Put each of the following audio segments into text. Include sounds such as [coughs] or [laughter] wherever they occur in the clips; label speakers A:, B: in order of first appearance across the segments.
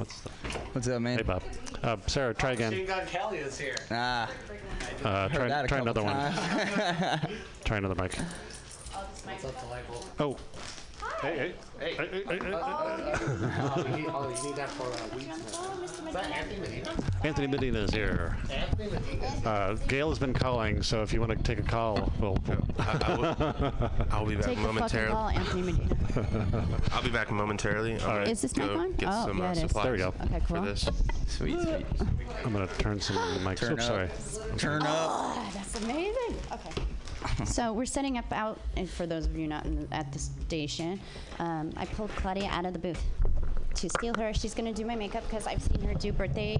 A: What's the?
B: What's up, man?
A: Hey, Bob. Uh, Sarah, try again.
C: Machine Gun Kelly is here.
B: Ah,
A: Uh, try try
B: couple
A: another one. [laughs] Try another mic.
C: What's up, Delightful?
A: Oh. Hey, hey.
C: Hey.
A: Hey, hey, hey, hey. [laughs]
C: Oh, you need, oh, you need that for uh, weeks now. Is that Anthony Medina?
A: Anthony Medina is here.
C: Anthony Medina.
A: Uh, Gail has been calling, so if you want to take a call, we'll. we'll
D: I, I will, [laughs] I'll be back
E: Take the fucking
D: momentarily.
E: call, Anthony Medina. [laughs]
D: I'll be back momentarily. I'm gonna
E: Is this mic
D: go
E: on?
D: Get
E: Oh,
D: some
E: yeah,
D: uh,
E: it is.
D: supplies
A: There we go.
E: Okay,
D: For
E: cool.
D: this.
B: sweet, sweet.
A: I'm going to turn some mics.
B: Turn
A: Oops,
B: up.
A: sorry.
B: Turn up.
E: Oh, that's amazing. Okay. [laughs] so we're setting up out, and for those of you not in the, at the station, um, I pulled Claudia out of the booth to steal her. She's gonna do my makeup because I've seen her do birthday.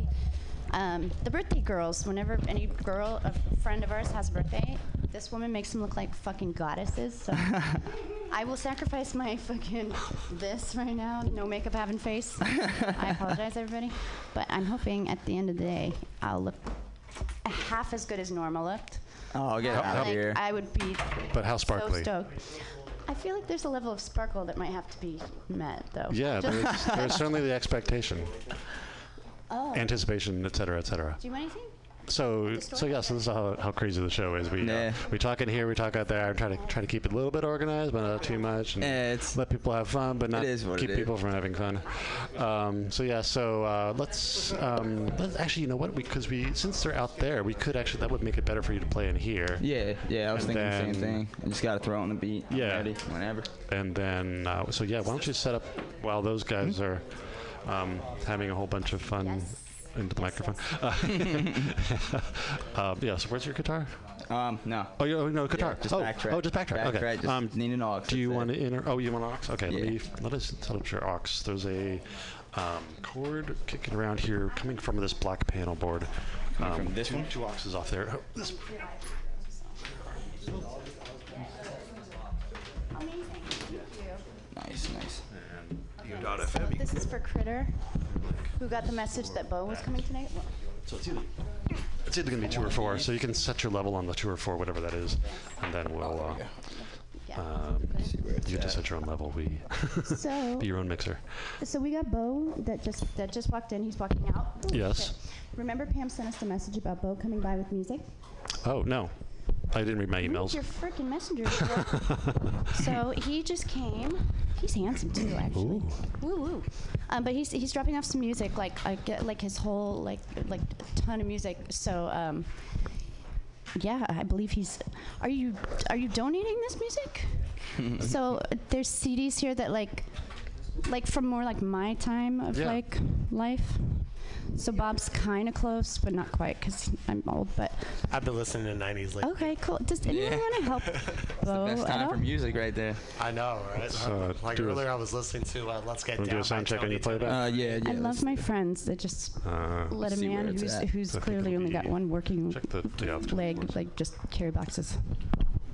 E: Um, the birthday girls, whenever any girl, a friend of ours has a birthday, this woman makes them look like fucking goddesses. So [laughs] I will sacrifice my fucking this right now. No makeup, having face. I [laughs] apologize, everybody, but I'm hoping at the end of the day I'll look half as good as normal looked.
B: Oh, get
A: How-
B: out
A: how-
B: of here.
E: I would be
A: But how
E: so
A: sparkly?
E: stoked. I feel like there's a level of sparkle that might have to be met, though.
A: Yeah,
E: Just-
A: there's, [laughs] there's certainly the expectation,
E: oh.
A: anticipation, et cetera, et cetera.
E: Do you want anything?
A: So, so yeah, so this is how, how crazy the show is. We uh, we talk in here, we talk out there. I'm trying to try to keep it a little bit organized, but not too much, and
B: Yeah,
A: let people have fun, but not keep people from having fun. Um, so yeah, so uh, let's um, let's actually, you know what? Because we, since they're out there, we could actually that would make it better for you to play in here.
B: Yeah, yeah, I was
A: And
B: thinking the same thing. You just gotta throw on the beat.
A: Yeah.
B: Ready, whenever.
A: And then, uh, so yeah, why don't you set up while those guys are um, having a whole bunch of fun into the microphone? [laughs] Uh, yeah. So where's your guitar?
B: Um, no.
A: Oh, you, oh, no, guitar.
B: just
A: oh,
B: backtrack.
A: oh, just backtrack. okay.
B: Backtrack, just need an aux,
A: Do you want to enter? Oh, you want an aux? Okay. Let
B: Yeah.
A: me let us set up your aux. There's a um, cord kicking around here, coming from this black panel board. Um,
B: from this
A: two,
B: one?
A: Two auxes off there. Oh, this-
E: Amazing. Thank you.
B: Nice, nice.
E: So this is for Critter, who got the message that Bo was coming tonight. Well,
A: So it's either it's either gonna be two or four. So you can set your level on the two or four, whatever that is, and then we'll. Uh,
E: yeah.
A: um, you just set your own level. We [laughs]
E: So,
A: be your own mixer.
E: so we got Bo that just that just walked in. He's walking out.
A: Yes.
E: shit. Remember Pam sent us a message about Bo coming by with music?
A: Oh no, I didn't read my
E: Read
A: emails.
E: your freaking messenger. [laughs] so he just came. He's handsome too, actually.
A: Ooh.
E: Woo woo. Um, but he's he's dropping off some music, like I get like his whole like like ton of music. So um, yeah, I believe he's. Are you are you donating this music? [laughs] so uh, there's CDs here that like like from more like my time of
A: Yeah.
E: like life. So Bob's kind of close, but not quite because I'm old. But
C: I've been listening to 90s lately.
E: okay, cool. Does anyone
B: Yeah.
E: want to help [laughs] Bo
B: Best
E: at
B: time
E: all?
B: for music right there.
C: I know, right?
A: So,
C: like
A: do a-
C: earlier, I was listening to uh, "Let's Get
A: Wanna
C: Down"
A: do a sound
C: by
A: check on
C: Tony
A: your playback?
B: Uh, yeah, yeah.
E: I love
B: let's-
E: my friends that just
A: Uh,
E: let a
B: see where
E: man
B: it's
E: who's
B: at.
E: who's
A: I think
E: clearly
A: it'll
E: only got
A: be-
E: one working
A: check the yeah, the
E: leg, like just carry boxes.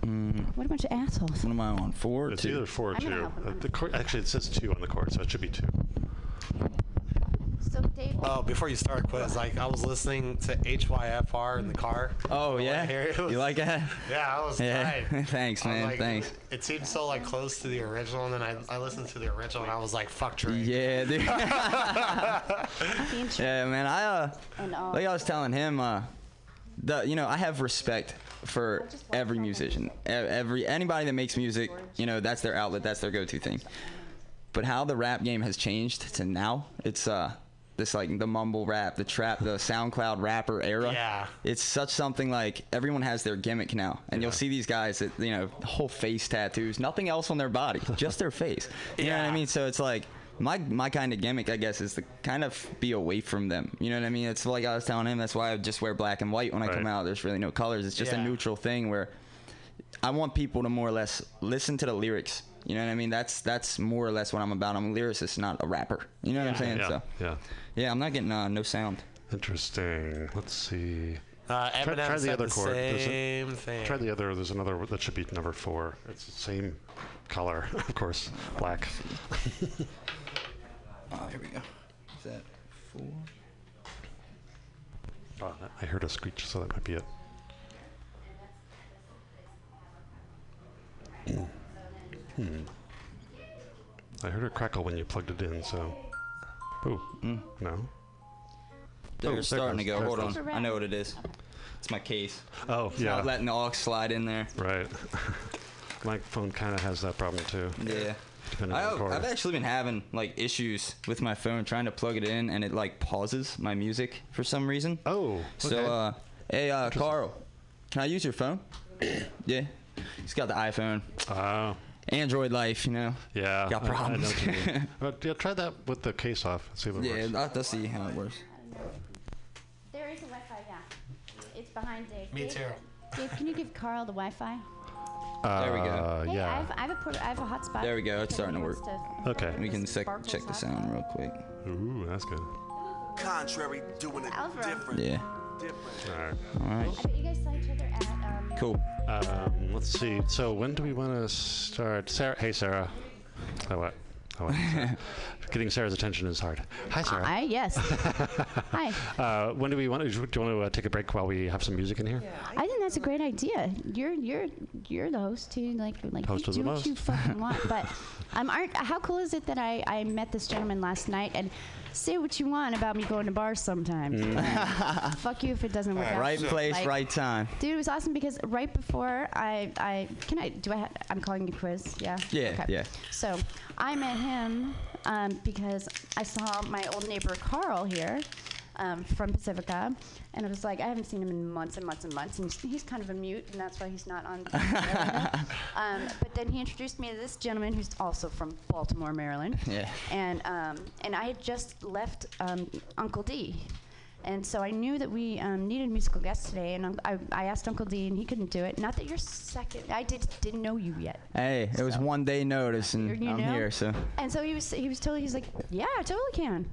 B: Mm,
E: What a bunch of assholes.
B: what am I on? Four or
A: It's
B: two?
A: either four or
E: I'm gonna
A: two.
E: help him
A: Uh, the chord, actually, it says two on the chord, so it should be two.
E: So Dave,
C: Oh, before you start, quiz, like I was listening to HYFR in the car.
B: Oh yeah.
C: hear it was-
B: You like that?
C: Yeah, I was
B: Yeah. [laughs] Thanks, man.
C: like-
B: Thanks.
C: It seemed so like close to the original, and then I, I listened to the original, and I was like, "Fuck Drake."
B: Yeah, dude. [laughs]
E: the
B: yeah, man. I uh,
E: and all.
B: like I was telling him, uh, the you know I have respect for every musician, every anybody that makes music. You know that's their outlet, that's their go-to thing. But how the rap game has changed to now, it's uh this like the mumble rap, the trap, the SoundCloud rapper era.
C: Yeah.
B: It's such something like everyone has their gimmick now, and you'll see these guys that you know whole face tattoos, nothing else on their body, [laughs] just their face. You know what I mean? So it's like my my kind of gimmick, I guess, is to kind of be away from them. You know what I mean? It's like I was telling him. That's why I just wear black and white when I come out. There's really no colors. It's just a neutral thing where I want people to more or less listen to the lyrics. You know what I mean? That's that's more or less what I'm about. I'm a lyricist, not a rapper. You know what I'm saying?
A: Yeah,
B: So
A: yeah.
B: Yeah, I'm not getting uh, no sound.
A: Interesting. Let's see.
C: Uh,
A: Try-
C: Eminem
A: try the
C: said
A: other
C: the
A: chord. There's a-
C: same thing.
A: Try the other. There's another that should be number four. It's the same color, [laughs] of course, black. [laughs]
B: Oh, here we go. Is that four?
A: Oh, I heard a screech, so that might be it. hmm. I heard a crackle when you plugged it in, so Oh, no.
B: They're
A: Oh,
B: starting to go. Hold on. I know what it is. It's my case.
A: Oh, yeah.
B: Not letting the aux slide in there.
A: Right. [laughs] My phone kind of has that problem too.
B: Yeah.
A: Depending
B: I,
A: on the cord.
B: I've actually been having like issues with my phone trying to plug it in and it like pauses my music for some reason.
A: Oh,
B: So,
A: okay.
B: uh, hey, uh, Carl, can I use your phone? [coughs] yeah. He's got the iPhone.
A: Oh,
B: Android life, you know.
A: yeah.
B: Got
A: I- I know
B: problems.
A: what you mean. [laughs] But yeah, try that with the case off. See if it
B: Yeah,
A: works.
B: I'll, I'll see how it works.
E: There is a Wi-Fi, yeah. It's behind Dave.
C: Me
E: Dave,
C: too.
E: Dave, can you give Carl the Wi-Fi?
B: There we go.
A: Uh,
E: Hey, I
A: yeah.
E: have, I have a port- I have a hotspot.
B: There we go, it's starting to work.
E: to
A: Okay.
B: We can sec- check the sound real quick.
A: Ooh, that's good.
F: Contrary, doing it different.
B: Yeah.
F: Different.
A: All right.
B: All right.
E: I bet you guys saw each other at um,
B: Cool.
A: Um, let's see. So when do we want to start? Sarah. Hey, Sarah. Oh, what? Oh. Sarah. [laughs] Getting Sarah's attention is hard. Hi, Sarah.
E: I yes. [laughs] Hi.
A: Uh, when do we want to? Do you want to uh, take a break while we have some music in here?
E: I think that's a great idea. You're you're you're the host too. Like like
A: Host
E: you
A: of the
E: do what
A: most.
E: you fucking want. But [laughs] um, aren't how cool is it that I I met this gentleman last night and say what you want about me going to bars sometimes.
A: Mm. [laughs]
E: Fuck you if it doesn't work out.
B: Right place,
E: Like,
B: right time.
E: Dude, it was awesome because right before I, I can I do I ha- I'm calling you quiz, yeah.
B: Yeah, yeah.
E: So I met him um, because I saw my old neighbor Carl here um, from Pacifica, and I was like, I haven't seen him in months and months and months, and he's, kind of a mute, and that's why he's not on. [laughs] um, but then he introduced me to this gentleman who's also from Baltimore, Maryland. [laughs]
B: Yeah.
E: And um, and I had just left um, Uncle D. And so I knew that we um, needed musical guests today, and um, I, I asked Uncle D, and he couldn't do it. Not that you're second. I did, didn't know you yet.
B: Hey, it was one day notice, and I'm
E: know?
B: here. So
E: And so he was he was totally he's like, yeah, I totally can.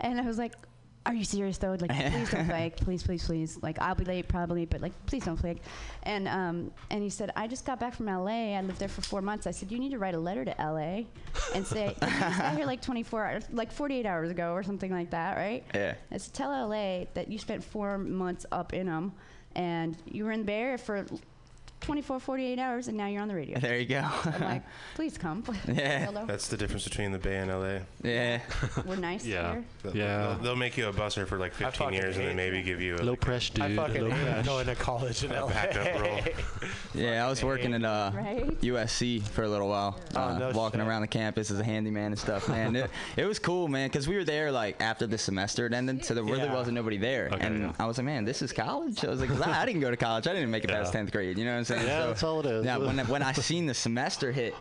E: And I was like, are you serious though? Like, [laughs] please don't flake, please, please, please. Like, I'll be late probably, but like, please don't flake. And um and he said, I just got back from L.A. I lived there for four months. I said, you need to write a letter to L.A. and say, [laughs] you just got here like 24 hours, like 48 hours ago or something like that, right?
B: Yeah.
E: I said, tell L.A. that you spent four months up in them, and you were in the Bay Area for 24, 48 hours, and now you're on the radio.
B: there you go.
E: I'm like, [laughs] please come.
B: Yeah.
E: Dildo.
D: That's the difference between the Bay and LA.
B: yeah.
E: We're nice
A: Yeah.
E: here.
D: They'll-
A: Yeah.
D: They'll, they'll make you a busser for like 15
C: fucking
D: years and then maybe give you a,
A: Low
D: like,
A: press, [laughs] dude.
C: I fucking
A: low
C: hate
A: press.
C: going to college in [laughs]
D: a
C: LA.
D: backup role.
B: Yeah, I was working at uh,
E: Right?
B: USC for a little while,
C: Oh,
B: uh,
C: no
B: walking
C: shit.
B: around the campus as a handyman and stuff. Man, it, it was cool, man, because we were there like after the semester had ended, so there really
C: Yeah.
B: wasn't nobody there.
A: Okay,
B: and
A: yeah.
B: I was like, man, this is college. I was like, 'cause I, I didn't go to college. I didn't make it past 10th grade. You know what I'm saying?
A: Yeah, that's all it is.
B: Yeah, when when I seen the semester hit.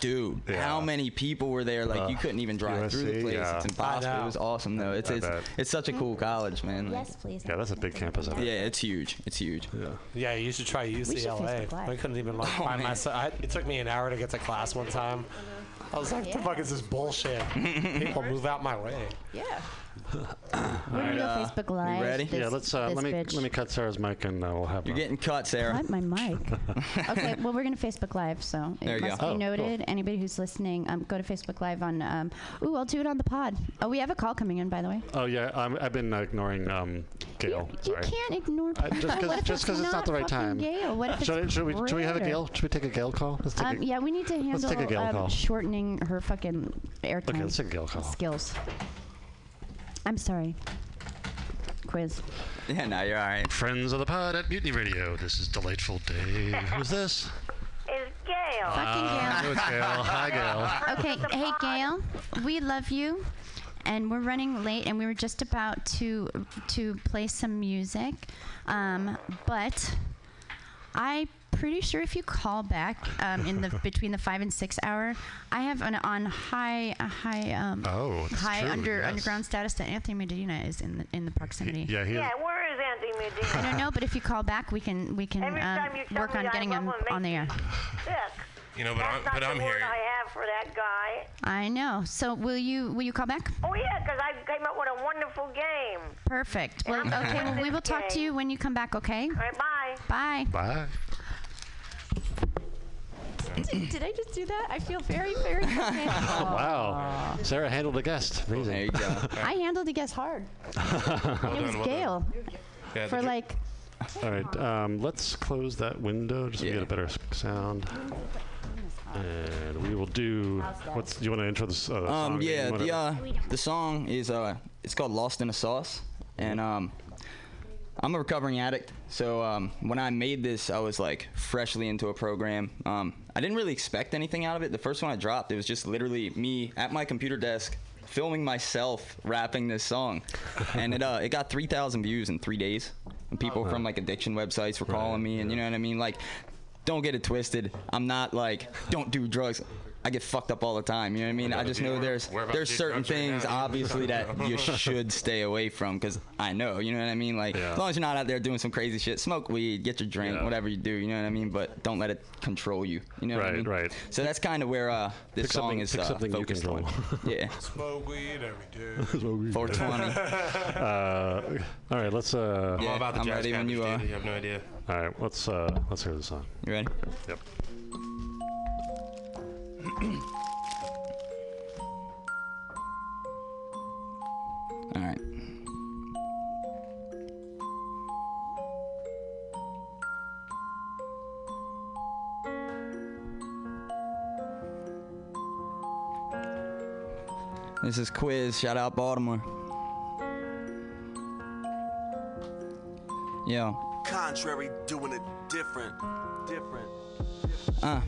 B: Dude,
A: Yeah.
B: how many people were there? Like you
A: Uh,
B: couldn't even drive through the place.
A: yeah.
B: It's impossible. It was awesome though. It's
A: I
B: it's,
A: bet.
B: it's such a cool college, man. Like,
E: Yes, please.
A: Yeah, that's a big campus. Up there.
B: yeah, it's huge. It's huge.
A: Yeah.
C: Yeah, you should try
E: should
C: UCLA.
E: Facebook Live.
C: I couldn't even like
B: Oh,
C: find
B: man.
C: myself. I, it took me an hour to get to class one time. I was like, "The fuck is this bullshit? [laughs] People move out my way."
E: Yeah. We're gonna go
B: uh,
E: Facebook Live.
B: ready?
E: This,
A: Yeah, let's uh, let me
E: bitch.
A: let me cut Sarah's mic and uh, we'll have.
B: You're
A: uh,
B: getting cut, Sarah.
E: What? My mic. [laughs] okay, well, we're going to Facebook Live, so it
B: There you
E: must
B: go.
E: be
A: Oh, cool.
E: noted. Anybody who's listening, um, go to Facebook Live on. Um, ooh, I'll do it on the pod. Oh, we have a call coming in, by the way.
A: Oh yeah, I'm, I've been uh, ignoring um, Gail.
E: You
A: Sorry.
E: can't ignore.
A: I- just [laughs] because
E: if
A: just 'cause it's not the right time.
E: Gail? What if it's
A: Should, I- should we should we have a Gail? Should we take a Gail call? Let's take
E: Um,
A: a,
E: yeah, we need to handle
A: Let's take a Gail
E: um,
A: call.
E: shortening her fucking airtime
A: Okay, let's take a Gail call.
E: skills. I'm sorry. Quiz.
B: Yeah, no, you're all right.
A: Friends of the pod at Mutiny Radio. This is delightful day. Who's this?
G: It's Gail.
E: Fucking
A: Uh,
E: Gail.
A: it's Gail. Hi, Gail.
E: Okay, hey Gail, we love you, and we're running late, and we were just about to to play some music, um, but I pretty sure if you call back um, in the [laughs] between the five and six hour, I have an on high a high um,
A: Oh,
E: high
A: true,
E: under
A: yes.
E: underground status that Anthony Medina is in the in the proximity.
A: Yeah, he.
G: Yeah, where is Anthony Medina?
E: I don't know, but if you call back, we can we can um,
G: time you tell
E: work on getting him
G: him,
E: on the air.
G: makes Sick.
D: You know, but
G: That's
D: I'm
G: not
D: but
G: the
D: I'm here.
G: I have for that guy.
E: I know. So will you will you call back?
G: Oh yeah, because I came up with a wonderful game.
E: Perfect. Well, okay. Well, we will talk to you when you come back. Okay.
G: All right, bye.
E: Bye.
A: Bye.
E: Did, did I just do that? I feel very, very. [laughs] Okay.
A: Wow. Sarah handled a guest.
B: There
A: Amazing.
B: you go.
E: I handled the guest hard.
D: Well [laughs]
E: it was
D: well.
E: Gail
D: Yeah,
E: for like.
A: All right. Um, let's close that window just so we
B: Yeah.
A: get a better sound. And we will do. What's? Do you want to intro this? Uh,
B: Um,
A: song?
B: yeah,
A: You
B: the uh, the song is uh, it's called "Lost in a Sauce," and um, I'm a recovering addict. So um, when I made this, I was like freshly into a program. Um, I didn't really expect anything out of it. The first one I dropped, it was just literally me at my computer desk filming myself rapping this song, and it uh, it got 3,000 views in three days. And people from like addiction websites were calling me, and you know what I mean, like. Don't get it twisted. I'm not like don't do drugs. I get fucked up all the time. You know what I mean? I just know there's
D: we're about to
B: there's certain
D: drugs right
B: things obviously that [laughs] you should stay away from because I know. You know what I mean? Like
A: Yeah.
B: as long as you're not out there doing some crazy shit, smoke weed, get your drink,
A: Yeah.
B: whatever you do. You know what I mean? But don't let it control you. You know what I
A: Right,
B: mean?
A: right. Right.
B: So that's kind of where uh, this
A: Pick
B: song is uh,
A: something you
B: focused
A: control.
B: on. [laughs] yeah.
C: Smoke weed every day. [laughs]
B: 420.
A: Uh, all right, let's. Uh,
B: Yeah,
D: I'm about the
B: I'm
D: jazz
B: ready when you are.
D: You have no idea.
A: All right, let's. Uh, let's hear the song.
B: You ready?
A: Yep.
B: All right. This is Quiz. Shout out Baltimore. Yo.
F: Contrary, doing it different. Different.
B: Uh,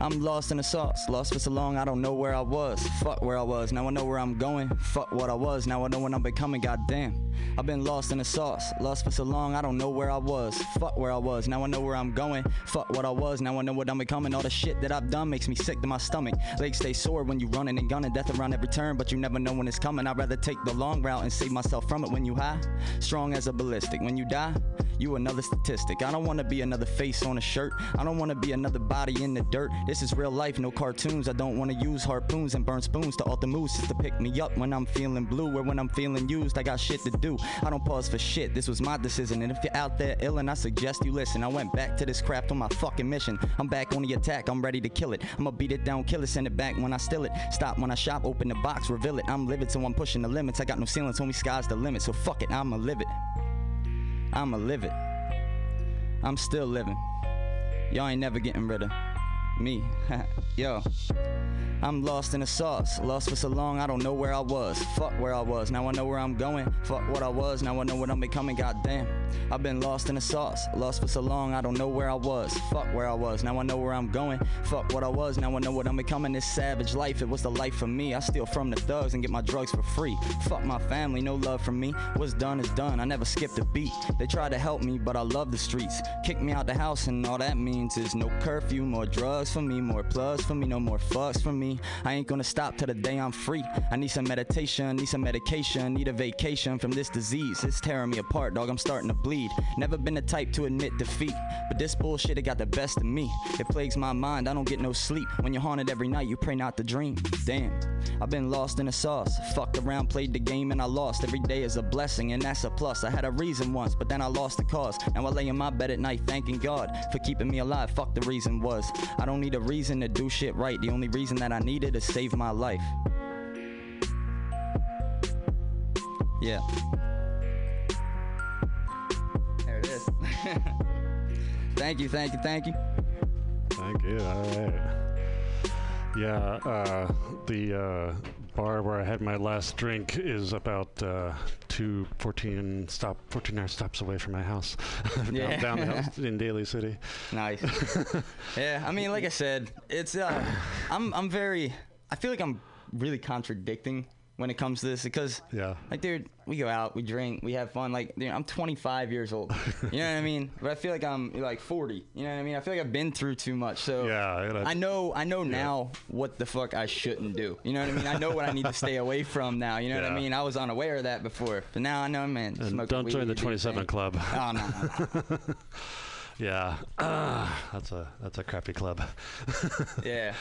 B: I'm lost in the sauce. Lost for so long, I don't know where I was. Fuck where I was. Now I know where I'm going. Fuck what I was. Now I know what I'm becoming. Goddamn. I've been lost in the sauce. Lost for so long, I don't know where I was. Fuck where I was. Now I know where I'm going. Fuck what I was. Now I know what I'm becoming. All the shit that I've done makes me sick to my stomach. Legs stay sore when you running and gunning. Death around every turn, but you never know when it's coming. I'd rather take the long route and save myself from it when you high. Strong as a ballistic. When you die, you another statistic. I don't wanna be another face on a shirt. I don't wanna be another body in the dirt. This is real life, no cartoons. I don't wanna use harpoons and burn spoons to alter moves just to pick me up when I'm feeling blue or when I'm feeling used. I got shit to do. I don't pause for shit. This was my decision. And if you're out there ill, and I suggest you listen. I went back to this craft on my fucking mission. I'm back on the attack. I'm ready to kill it. I'ma beat it down, kill it, send it back when I steal it. Stop when I shop, open the box, reveal it. I'm livid, so I'm pushing the limits. I got no ceilings, only sky's the limit. So fuck it, I'ma live it. I'ma live it. I'm still living. Y'all ain't never getting rid of me. [laughs] Yo. I'm lost in the sauce. Lost for so long, I don't know where I was. Fuck where I was. Now I know where I'm going. Fuck what I was. Now I know what I'm becoming. Goddamn. I've been lost in the sauce. Lost for so long, I don't know where I was. Fuck where I was. Now I know where I'm going. Fuck what I was. Now I know what I'm becoming. This savage life, it was the life for me. I steal from the thugs and get my drugs for free. Fuck my family, no love from me. What's done is done. I never skipped a beat. They tried to help me, but I love the streets. Kick me out the house, and all that means is no curfew, more drugs for me, more plugs for me, no more fucks for me. I ain't gonna stop till the day I'm free. I need some meditation, need some medication, need a vacation from this disease. It's tearing me apart, dog. I'm starting to bleed. Never been the type to admit defeat, but this bullshit it got the best of me. It plagues my mind. I don't get no sleep. When you're haunted every night, you pray not to dream. Damn, I've been lost in the sauce. Fucked around, played the game, and I lost. Every day is a blessing, and that's a plus. I had a reason once, but then I lost the cause. Now I lay in my bed at night, thanking God for keeping me alive. Fuck the reason was. I don't need a reason to do shit right. The only reason that I needed to save my life. Yeah. There it is. [laughs] thank you, thank you, thank you.
A: Thank you. All right. Yeah, uh, the uh, bar where I had my last drink is about uh, two 14 stop 14 hour stops away from my house. [laughs] down,
B: Yeah.
A: down the [laughs] house in Daly City.
B: Nice. [laughs] yeah, I mean, like I said, it's uh, I'm I'm very. I feel like I'm really contradicting when it comes to this because
A: Yeah.
B: like dude we go out we drink we have fun like dude, i'm 25 years old. [laughs] You know what i mean? But i feel like i'm like 40 you know what i mean? I feel like i've been through too much so
A: Yeah, and I-
B: i know i know now what the fuck i shouldn't do. You know what i mean? I know what i need to stay [laughs] away from now. You know what i mean? I was unaware of that before but now i know man.
A: And
B: smoke
A: don't
B: weed,
A: join the 27 club.
B: oh no, no. [laughs]
A: Yeah, uh, [sighs] that's a that's a crappy club. [laughs]
B: Yeah,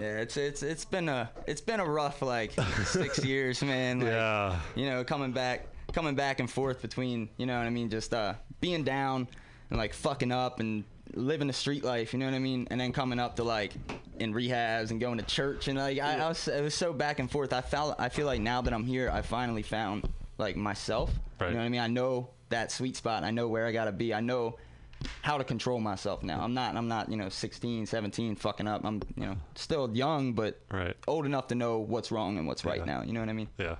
B: yeah. It's it's it's been a it's been a rough like six [laughs] years, man. Like,
A: Yeah.
B: You know, coming back, coming back and forth between, you know what I mean, just uh being down and like fucking up and living the street life. You know what I mean, and then coming up to like in rehabs and going to church and like I, I was it was so back and forth. I felt I feel like now that I'm here, I finally found like myself.
A: Right.
B: You know what I mean? I know that sweet spot. I know where I gotta be. I know how to control myself now. I'm not I'm not, you know, 16, 17 fucking up. I'm, you know, still young but
A: Right.
B: old enough to know what's wrong and what's right now. You know what I mean?
A: Yeah.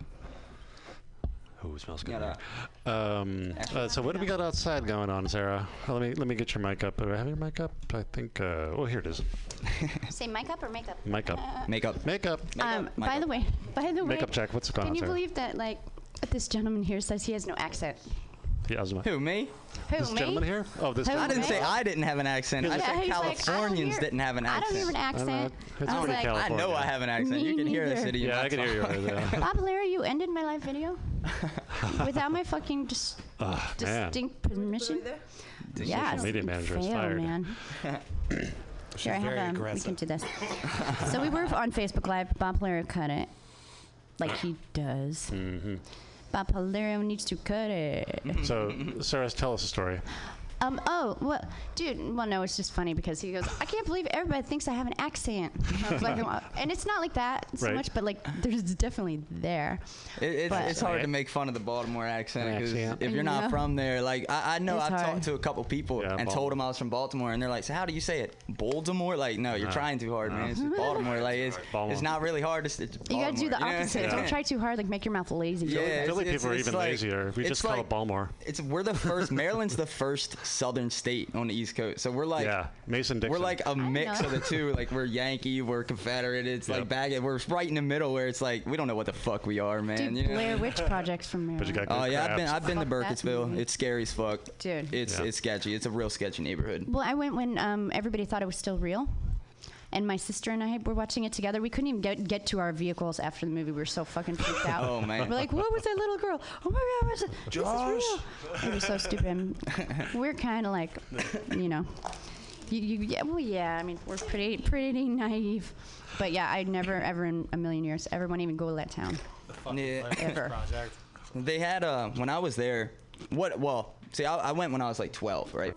A: Ooh, smells good.
B: Got
A: Um, uh, so what do we got outside going on, Sarah? Let me let me get your mic up. Do I have your mic up? I think. Uh, oh, here it is. [laughs]
E: Say mic up or makeup?
A: Mic up.
B: Makeup.
A: Makeup.
E: Um,
B: Makeup.
E: by the way, by the way,
A: Makeup check. What's going
E: can
A: on,
E: you
A: Sarah?
E: believe that like this gentleman here says he has no accent?
A: Yeah, I was-
B: Who, me?
E: Who
A: this
E: me?
A: gentleman here? Oh, this
E: Who,
B: I didn't say? I didn't have an accent. I
E: Yeah,
B: said
E: he's like, I
B: Californians didn't have an accent.
E: I don't hear an accent.
A: It's
E: I was like,
B: I know I have an accent.
E: Me
B: you can hear the city.
A: Yeah, I can hear
B: tone.
A: yours.
E: Bob Larry, you ended my live video [laughs] without my fucking dis-
A: man.
E: distinct permission. Yeah,
A: social media manager is
E: fail,
A: fired.
E: man. [coughs] Here, I
C: very
E: have um, we can do this. so we were on Facebook Live. Bob Polero cut it, like he does.
A: Mm-hmm.
E: Bob Polero needs to cut it.
A: So, Sarah, tell us a story.
E: Um. Oh, well, dude. Well, no, it's just funny because he goes, "I can't believe everybody thinks I have an accent." Like, and it's not like that so
A: Right.
E: much, but like, there's definitely there.
B: It, it's,
E: But-
B: it's hard to make fun of the Baltimore accent because
A: Accent.
B: if you're
E: I know.
B: not from there, like I, I know
E: It's
B: I've
E: hard.
B: talked to a couple people
A: Yeah,
B: and
A: Baltimore.
B: told them I was from Baltimore, and they're like, "So how do you say it? Baltimore?" Like, no, you're
A: No.
B: trying too hard, man. It's Baltimore. Like, it's,
A: Baltimore.
B: it's not really hard to. s- It's
E: You gotta do the
B: Baltimore, you know?
E: opposite. Don't try too hard. Like, make your mouth lazy.
B: Yeah, it's-
A: Philly
B: it's-
A: people are even
B: like-
A: lazier. We just call it Baltimore.
B: It's we're the first. Maryland's the first southern state on the East Coast, so we're like.
A: yeah, Mason Dixon.
B: We're like a mix of the two. Like we're Yankee, we're Confederate. It's
A: Yep.
B: like bag. We're right in the middle where it's like we don't know what the fuck we are, man.
E: Dude,
B: you know?
E: Blair Witch [laughs] Project's from
A: But you
E: Maryland.
A: got
B: Oh
A: good
B: yeah, I've been. I've been to
E: Fuck that
B: Burkittsville. It's scary as fuck.
E: Dude.
B: It's
A: Yeah.
B: it's sketchy. It's a real sketchy neighborhood.
E: Well, I went when um, everybody thought it was still real. And my sister and I were watching it together. We couldn't even get, get to our vehicles after the movie. We were so fucking freaked out. [laughs]
B: Oh, man.
E: We're like, what was that little girl? Oh my God, what's it? This is real. It was so stupid. [laughs] we're kind of like, you know, you, you, yeah, well, yeah. I mean, we're pretty pretty naive. But yeah, I'd never ever in a million years ever want to even go to that town.
B: Yeah.
E: Ever.
C: Project.
B: They had uh when I was there. What? Well, see, I, I went when I was like 12, right?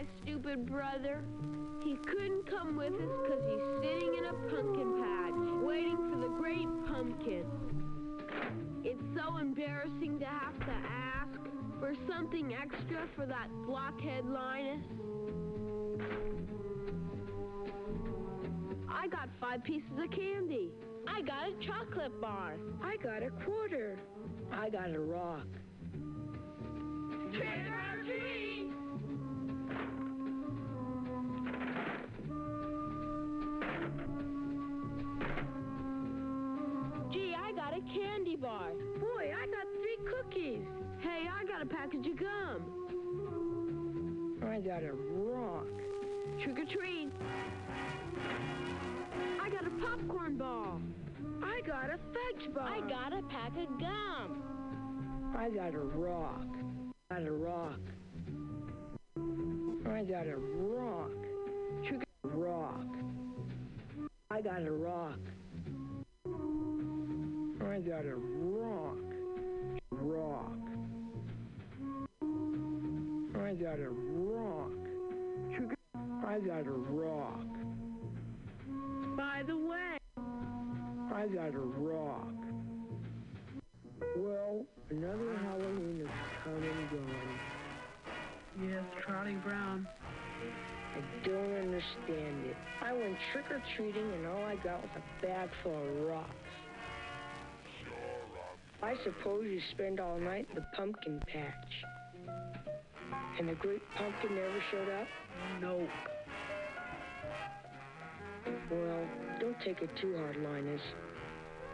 H: My stupid brother. He couldn't come with us because he's sitting in a pumpkin patch, waiting for the great pumpkin. It's so embarrassing to have to ask for something extra for that blockhead Linus. I got five pieces of candy. I got a chocolate bar. I got a quarter. I got a rock. Trick or treat! Gee, I got a candy bar. Boy, I got three cookies. Hey, I got a package of gum. I got a rock. Trick or treat. I got a popcorn ball. I got a fudge bar. I got a pack of gum. I got a rock. I Got a rock. I got a rock. Trick rock. I got a rock. I got a rock. Rock. I got a rock. I got a rock. By the way, I got a rock. Well, another Halloween has come and gone. Yes, Charlie Brown. I don't understand it. I went trick-or-treating and all I got was a bag full of rocks. I suppose you spend all night in the pumpkin patch. And the great pumpkin never showed up? Nope. Well, don't take it too hard, Linus.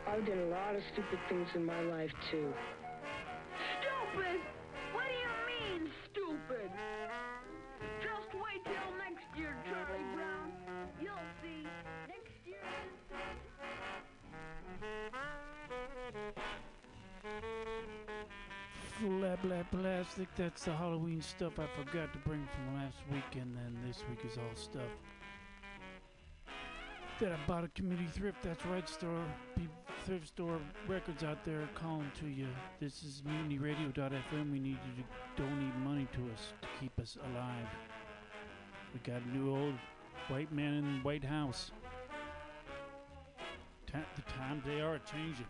H: I've done a lot of stupid things in my life, too. Stupid? What do you mean, stupid? Just wait till next year, Charlie Brown. You'll see. Next year.
I: Blah plastic. That's the Halloween stuff I forgot to bring from last weekend. And then this week is all stuff that I bought at community thrift. That's right, store thrift store records out there calling to you. This is MutinyRadio.fm. We need you to donate money to us to keep us alive. We got a new old white man in the White House. Ta- the times they are changing.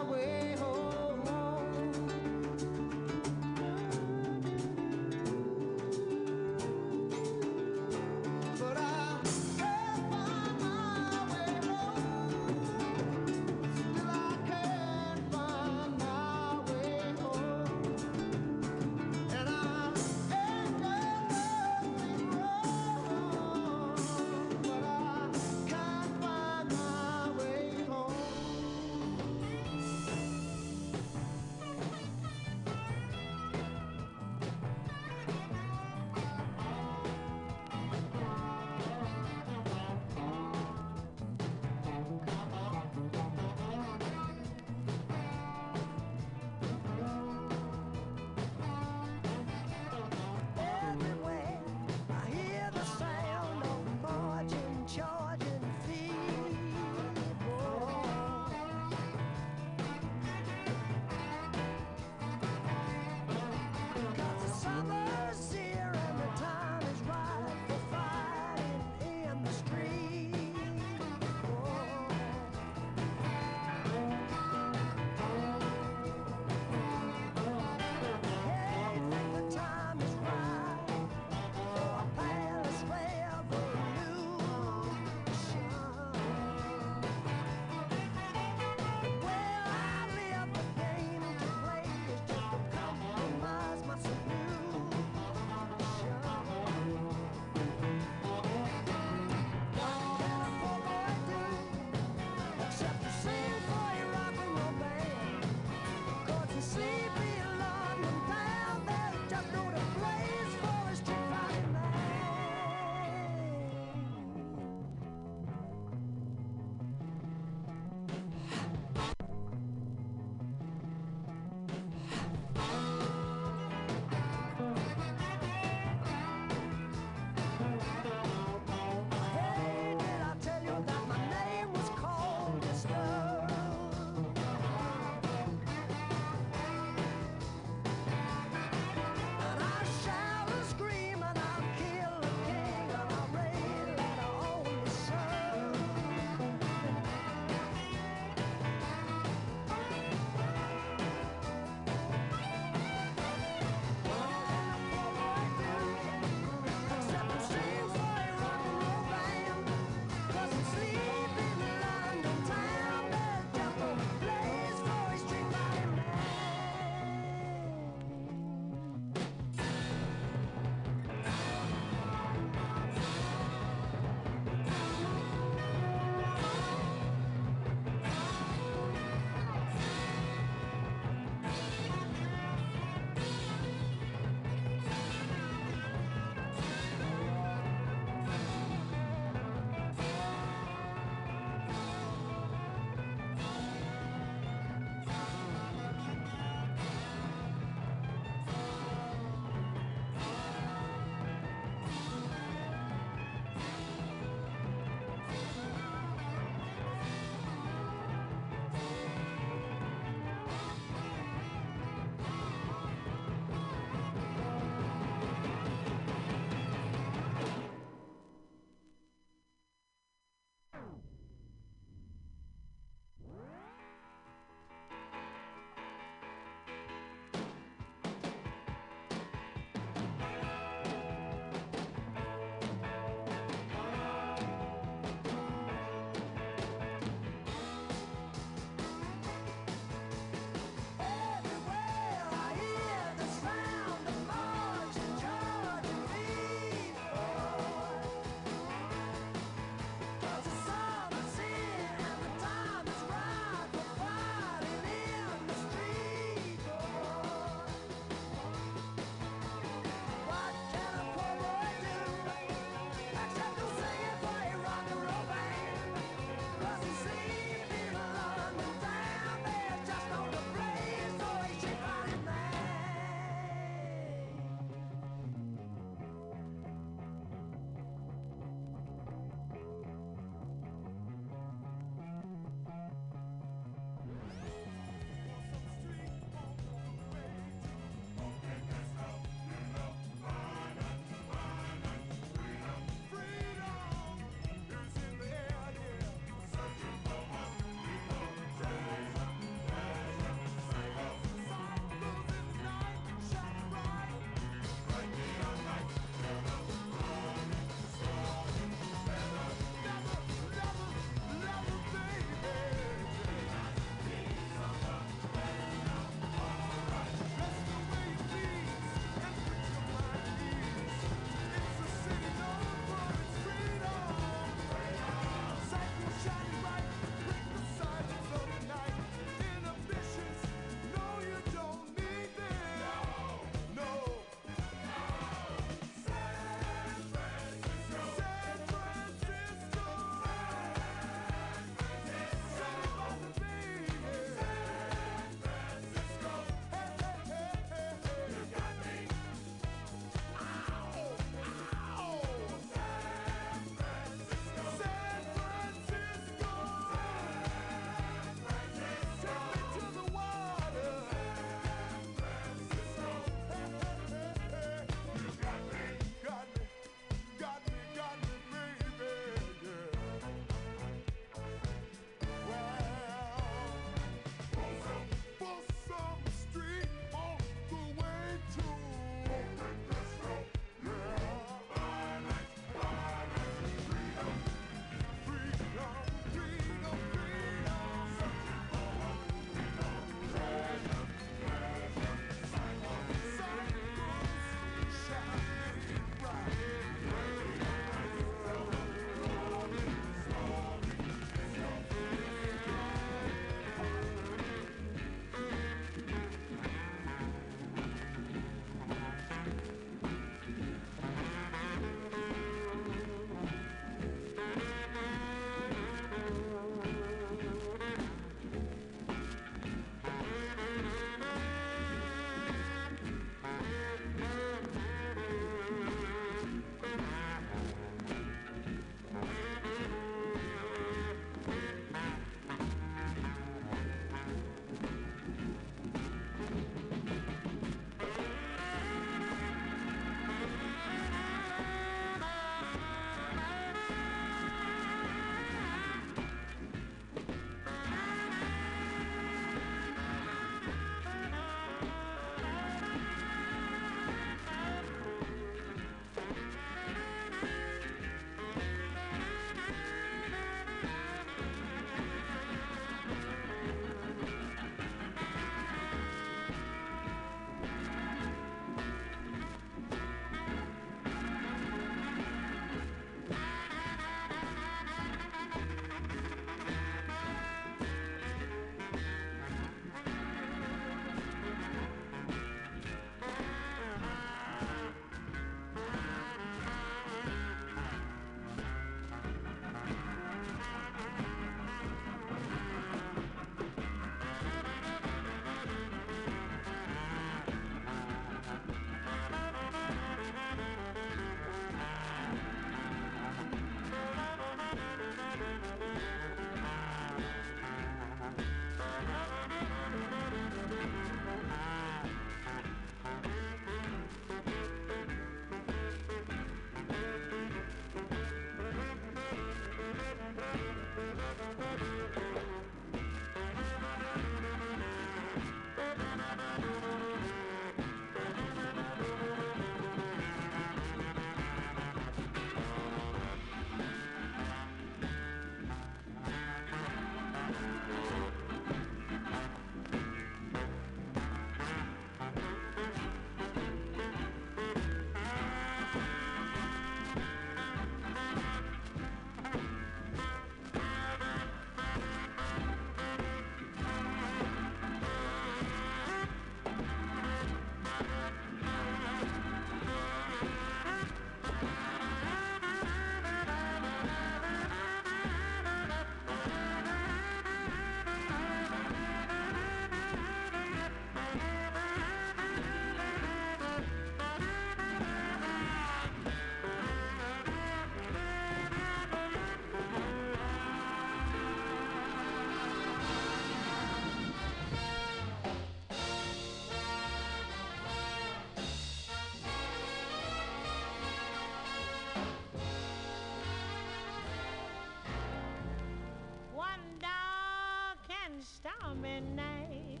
J: Stormy night.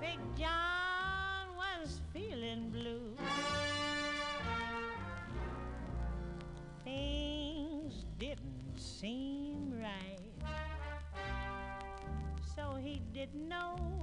J: Big John was feeling blue. Things didn't seem right. So he didn't know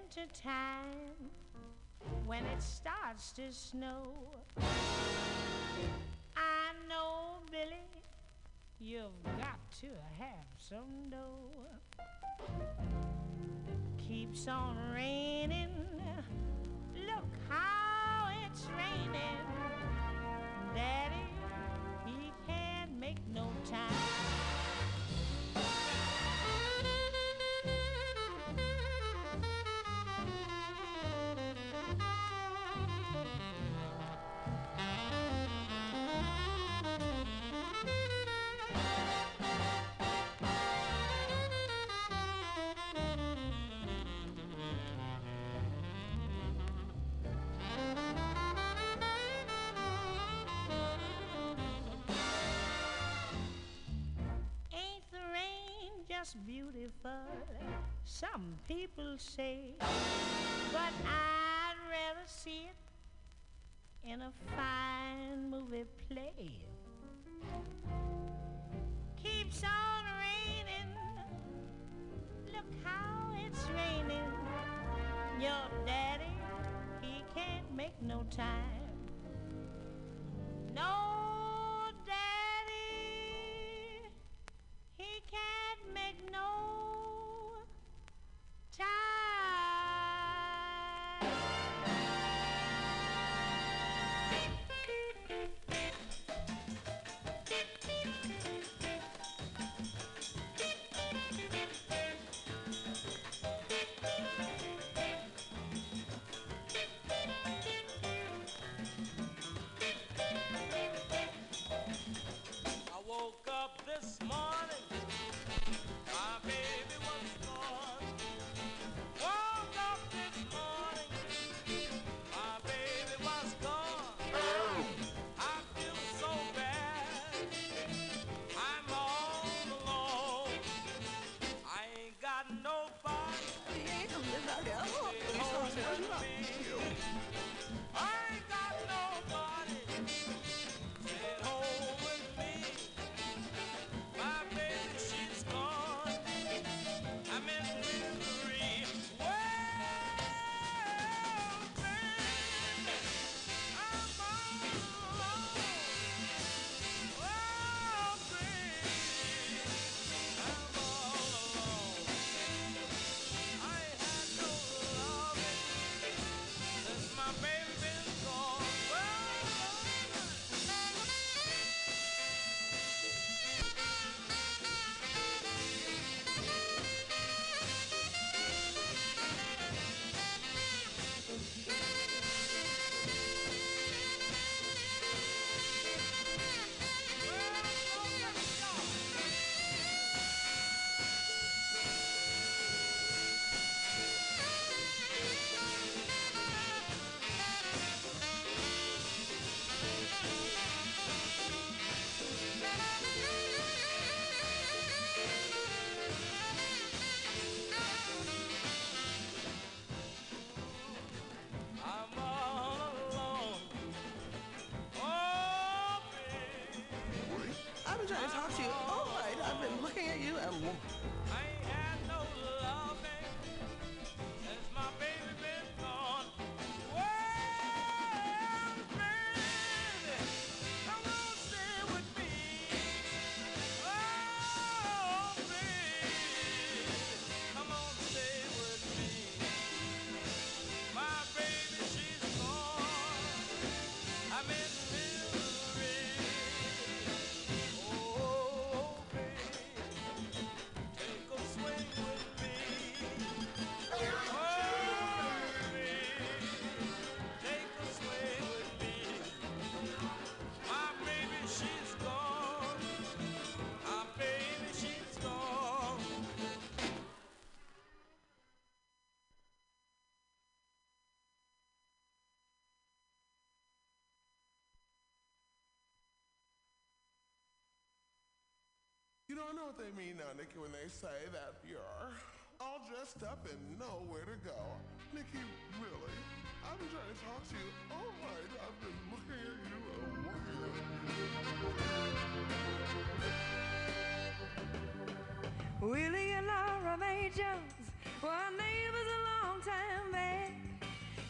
J: winter time when it starts to snow. I know, Billy, you've got to have some dough. Keeps on raining. Just beautiful? Some people say, but I'd rather see it in a fine movie play. Keeps on raining. Look how it's raining. Your daddy, he can't make no time. No, it's hard to
K: don't know what they mean now, Nikki, when they say that you're all dressed up and know where to go. Nikki, really? I've been trying to talk to you oh all night. I've been looking at you and looking at you.
L: Willie and Laura Mae Jones were neighbors a long time back.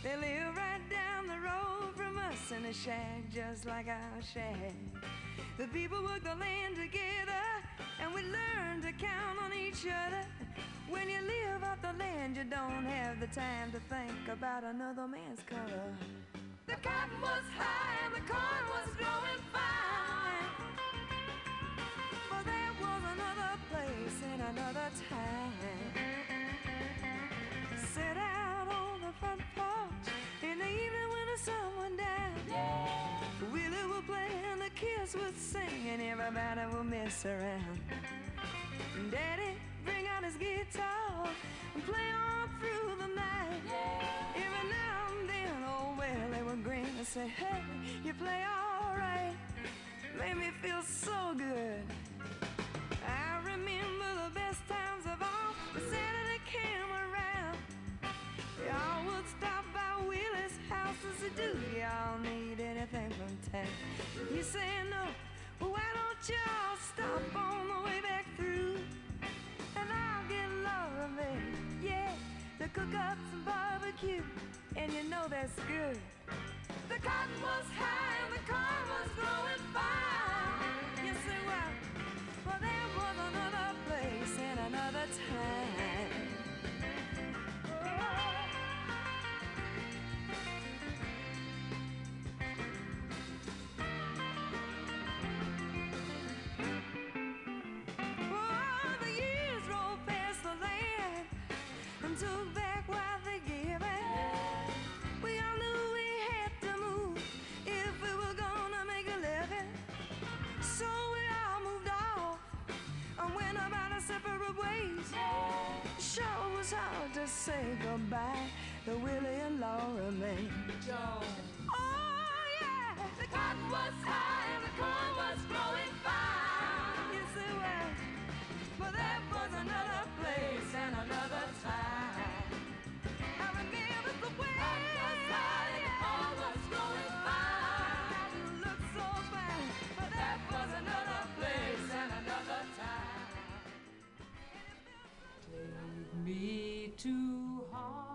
L: They live right down the road from us in a shack just like our shack. The people work the land together count on each other. When you live off the land, you don't have the time to think about another man's color. The cotton was high and the corn was growing fine. But there was another place and another time. Sit out on the front porch in the evening when the sun went down. Willie will play and the kids would sing and everybody will mess around. Daddy bring out his guitar and play on through the night. Every now and then, oh well, they would grin and say, Hey, you play all right. Made me feel so good. I remember the best times of all. The Saturday came around. Y'all would stop by Willie's house and say, Do y'all need anything from town? He said, No. Well, why don't y'all stop on the way back cook up some barbecue. And you know that's good. The cotton was high and the corn was growing fine. Yes, it was. Well, there was another place and another time. Ways. Sure was hard to say goodbye to Willie and Laura Mae. Oh yeah, the cotton was high and the corn was growing fine. Yes it was, but there was another place and another time.
M: Take me to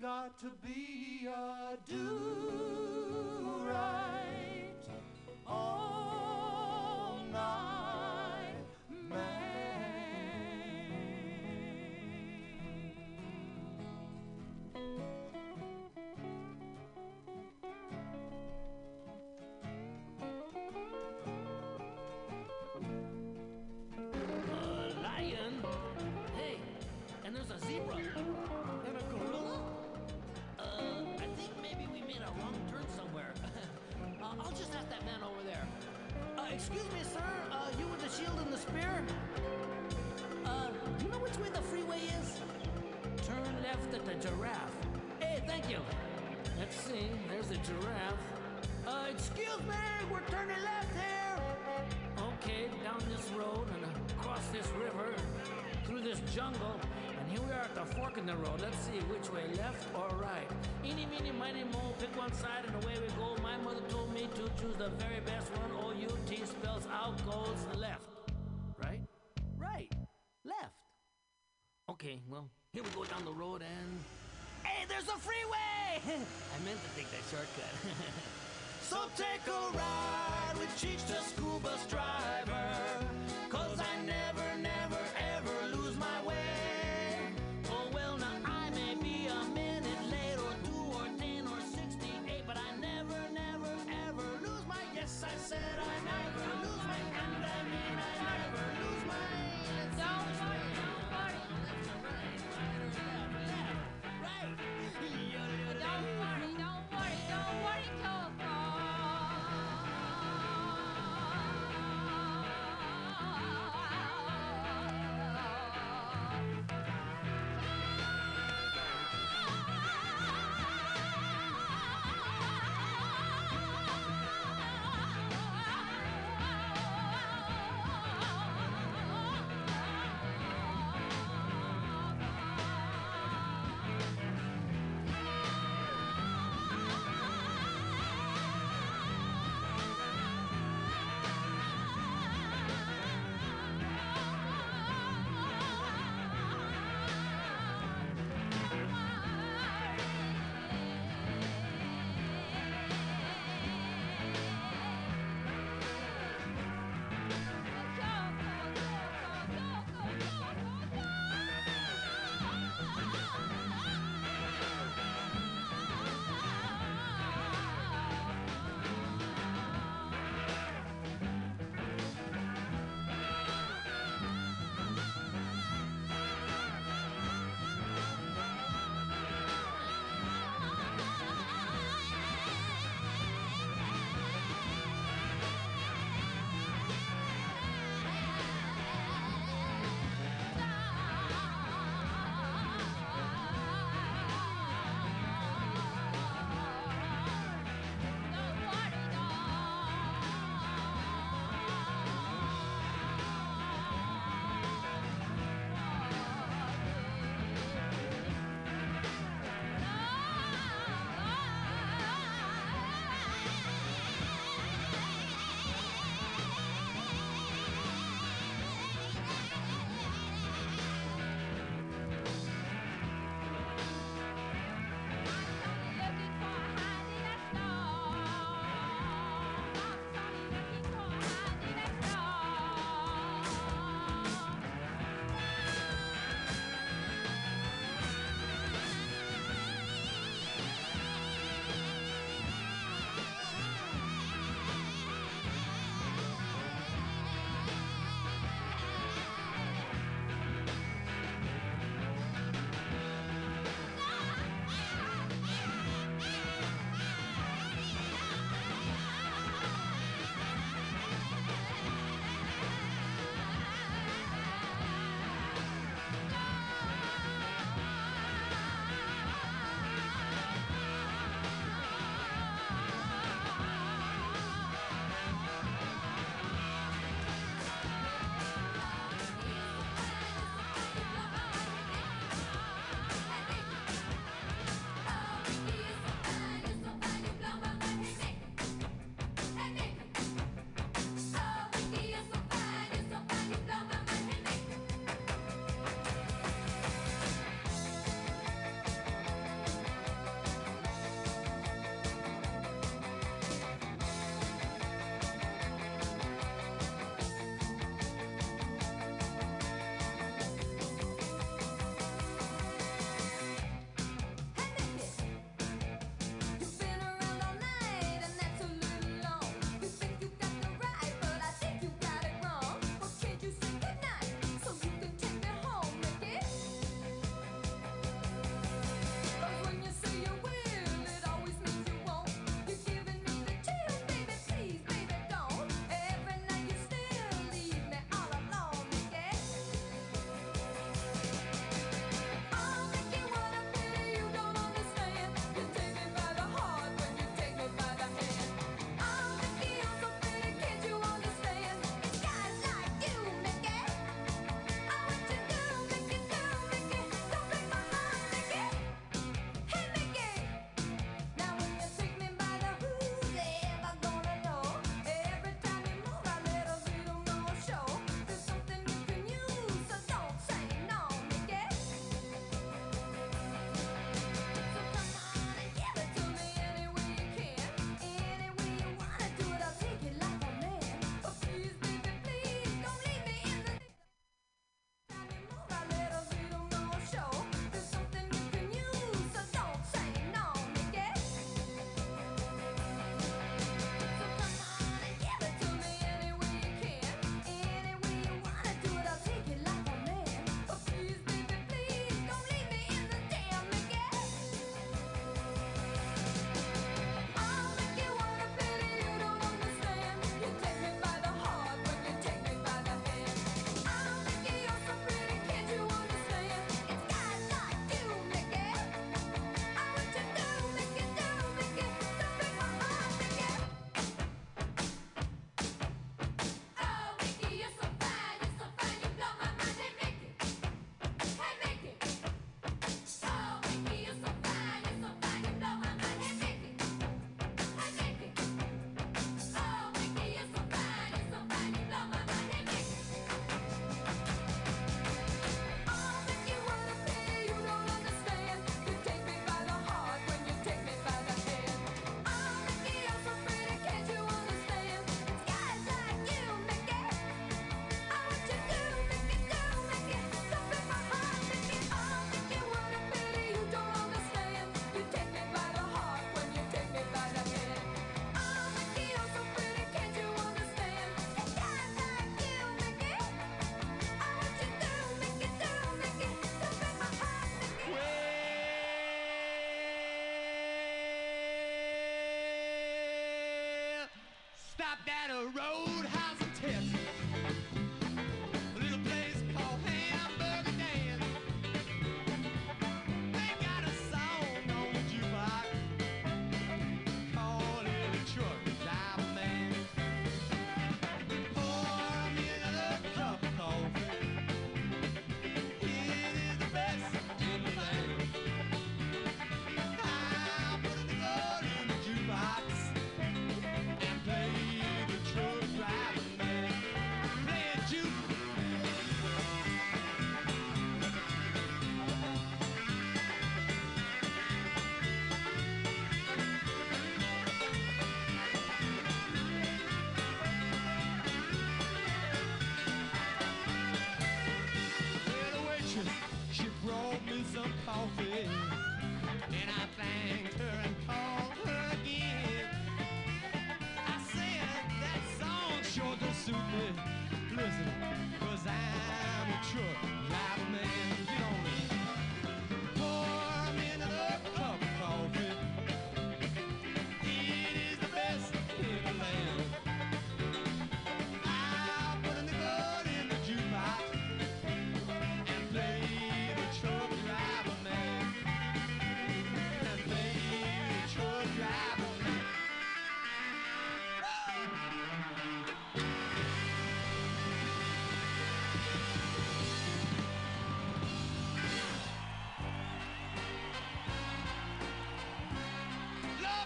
M: got to be a do
N: excuse me, sir. Uh, you with the shield and the spear? Uh, you know which way the freeway is? Turn left at the giraffe. Hey, thank you. Let's see. There's a giraffe. Uh, excuse me. We're turning left here. Okay, down this road and across this river, through this jungle, and here we are at the fork in the road. Let's see which way, left or right. Eeny, meeny, miny, mo, pick one side and away we go. My mother told me to choose the very best one. Goes left. Right? Right. Left. Okay, well, here we go down the road and... Hey, there's a freeway! [laughs] I meant to take that shortcut. [laughs]
O: So take a ride with Cheech the school bus driver.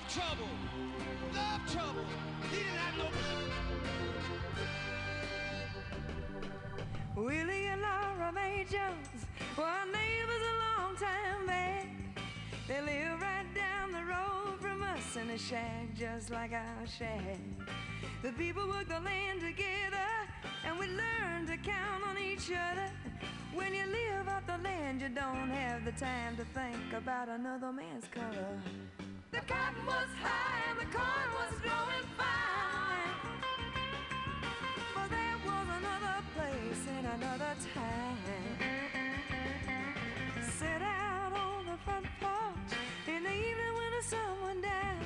O: Trouble, love trouble. He didn't have no.
L: Willie and Laura Mae Jones were neighbors a long time back. They live right down the road from us in a shack just like our shack. The people work the land together and we learn to count on each other. When you live off the land, you don't have the time to think about another man's color. The cotton was high and the corn was growing fine. But there was another place and another time. Sit out on the front porch in the evening when the sun went down.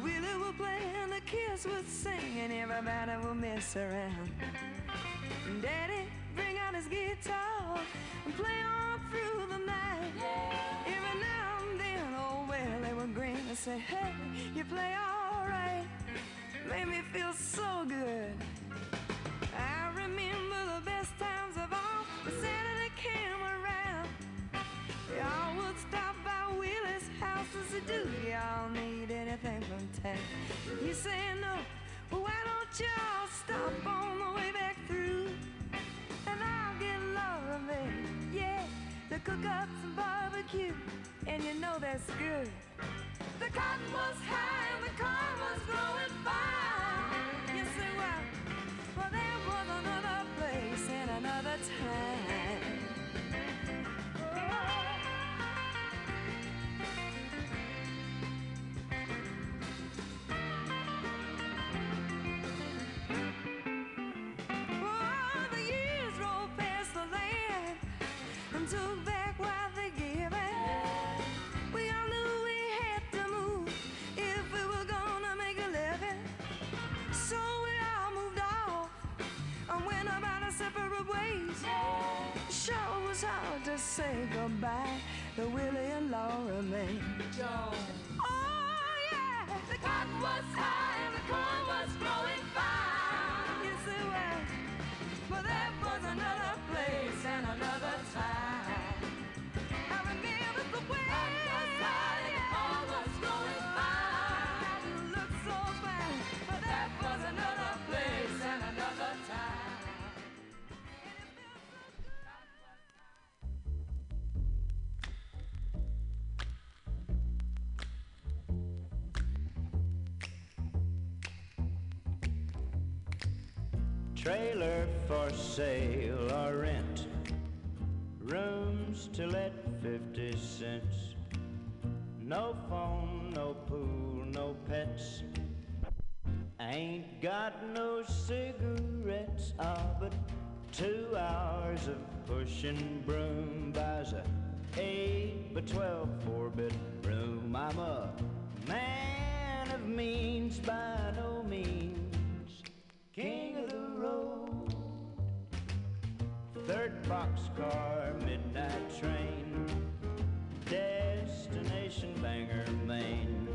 L: Willie would play and the kids would sing and everybody would mess around. Daddy bring out his guitar and play on through the and say, Hey, you play all right. Made me feel so good. I remember the best times of all. The Saturday came around. Y'all would stop by Willie's house as they do. Y'all need anything from town. He said no. Well, why don't y'all stop on the way back through? And I'll get May, yeah, to cook up some barbecue. And you know that's good. The cotton was high and the corn was growing fine. You say, well, well, there was another place and another time. Was hard to say goodbye. To Willie and Laura Mae. Oh yeah, the cotton was high and the corn was growing
P: Trailer for sale or rent. Rooms to let 50 cents. No phone, no pool, no pets. Ain't got no cigarettes, ah, but two hours of pushing broom buys a eight by twelve four bedroom. I'm a man of means by no means, king of the road. Third boxcar, midnight train, destination Bangor, Maine.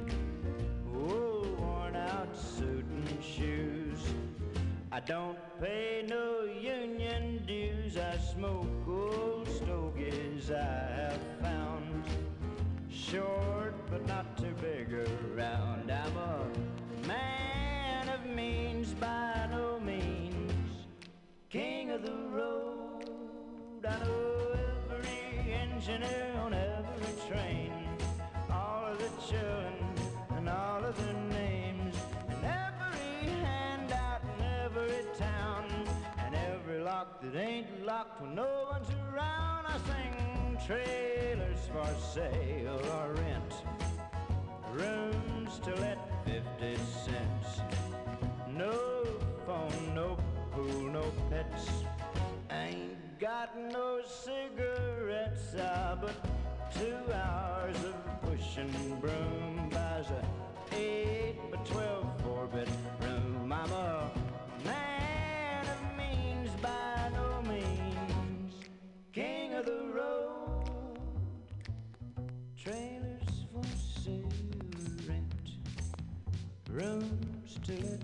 P: Oh, worn out suit and shoes. I don't pay no union dues. I smoke old stogies I have found. Short but not too big around. I'm a man of means by no means. King of the road. I know every engineer on every train. All of the children and all of their names. And every handout in every town. And every lock that ain't locked when no one's around. I sing trailers for sale or rent. Rooms to let 50 cents. No phone, no pool, no pets. Ain't got no cigarettes, ah, but two hours of pushing broom buys a eight by twelve four bedroom. I'm a man of means by no means, king of the road. Trailers for sale, rent, rooms to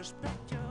O: respect your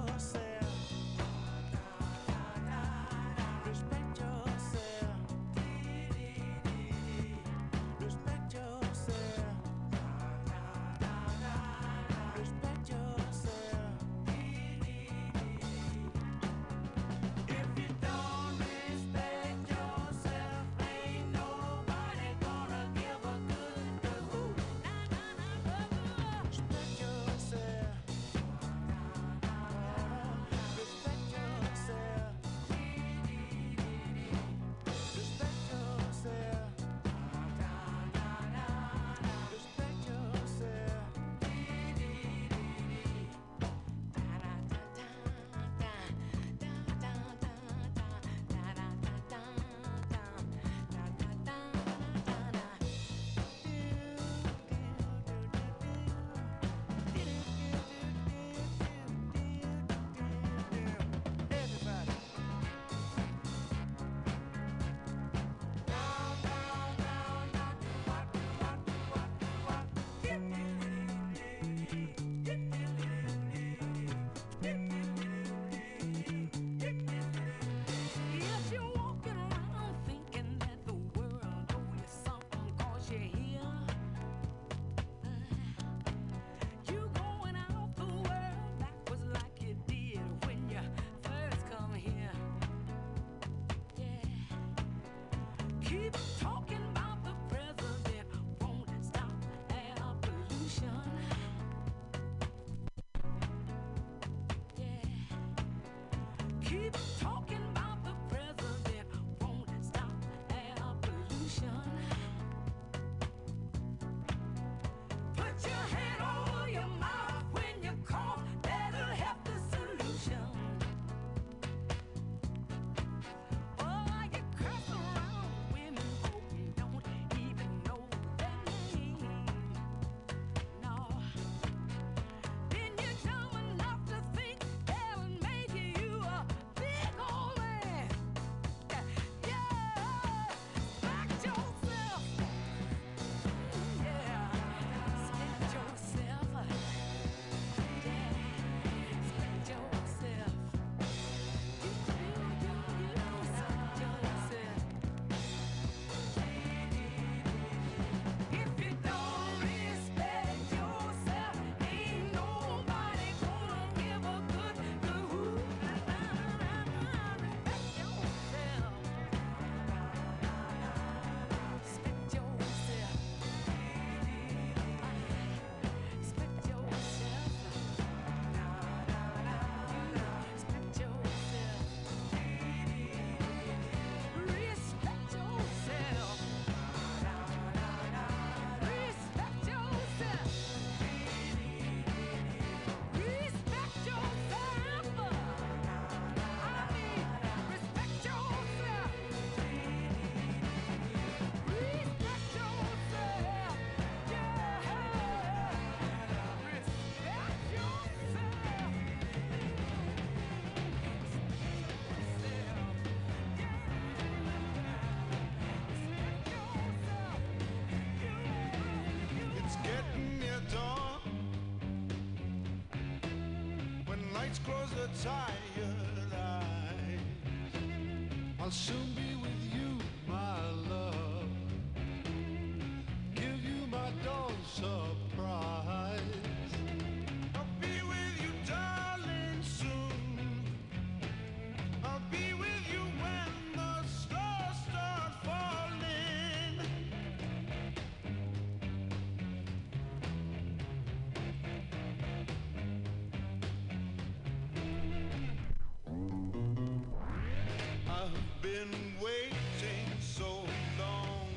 I: been waiting so long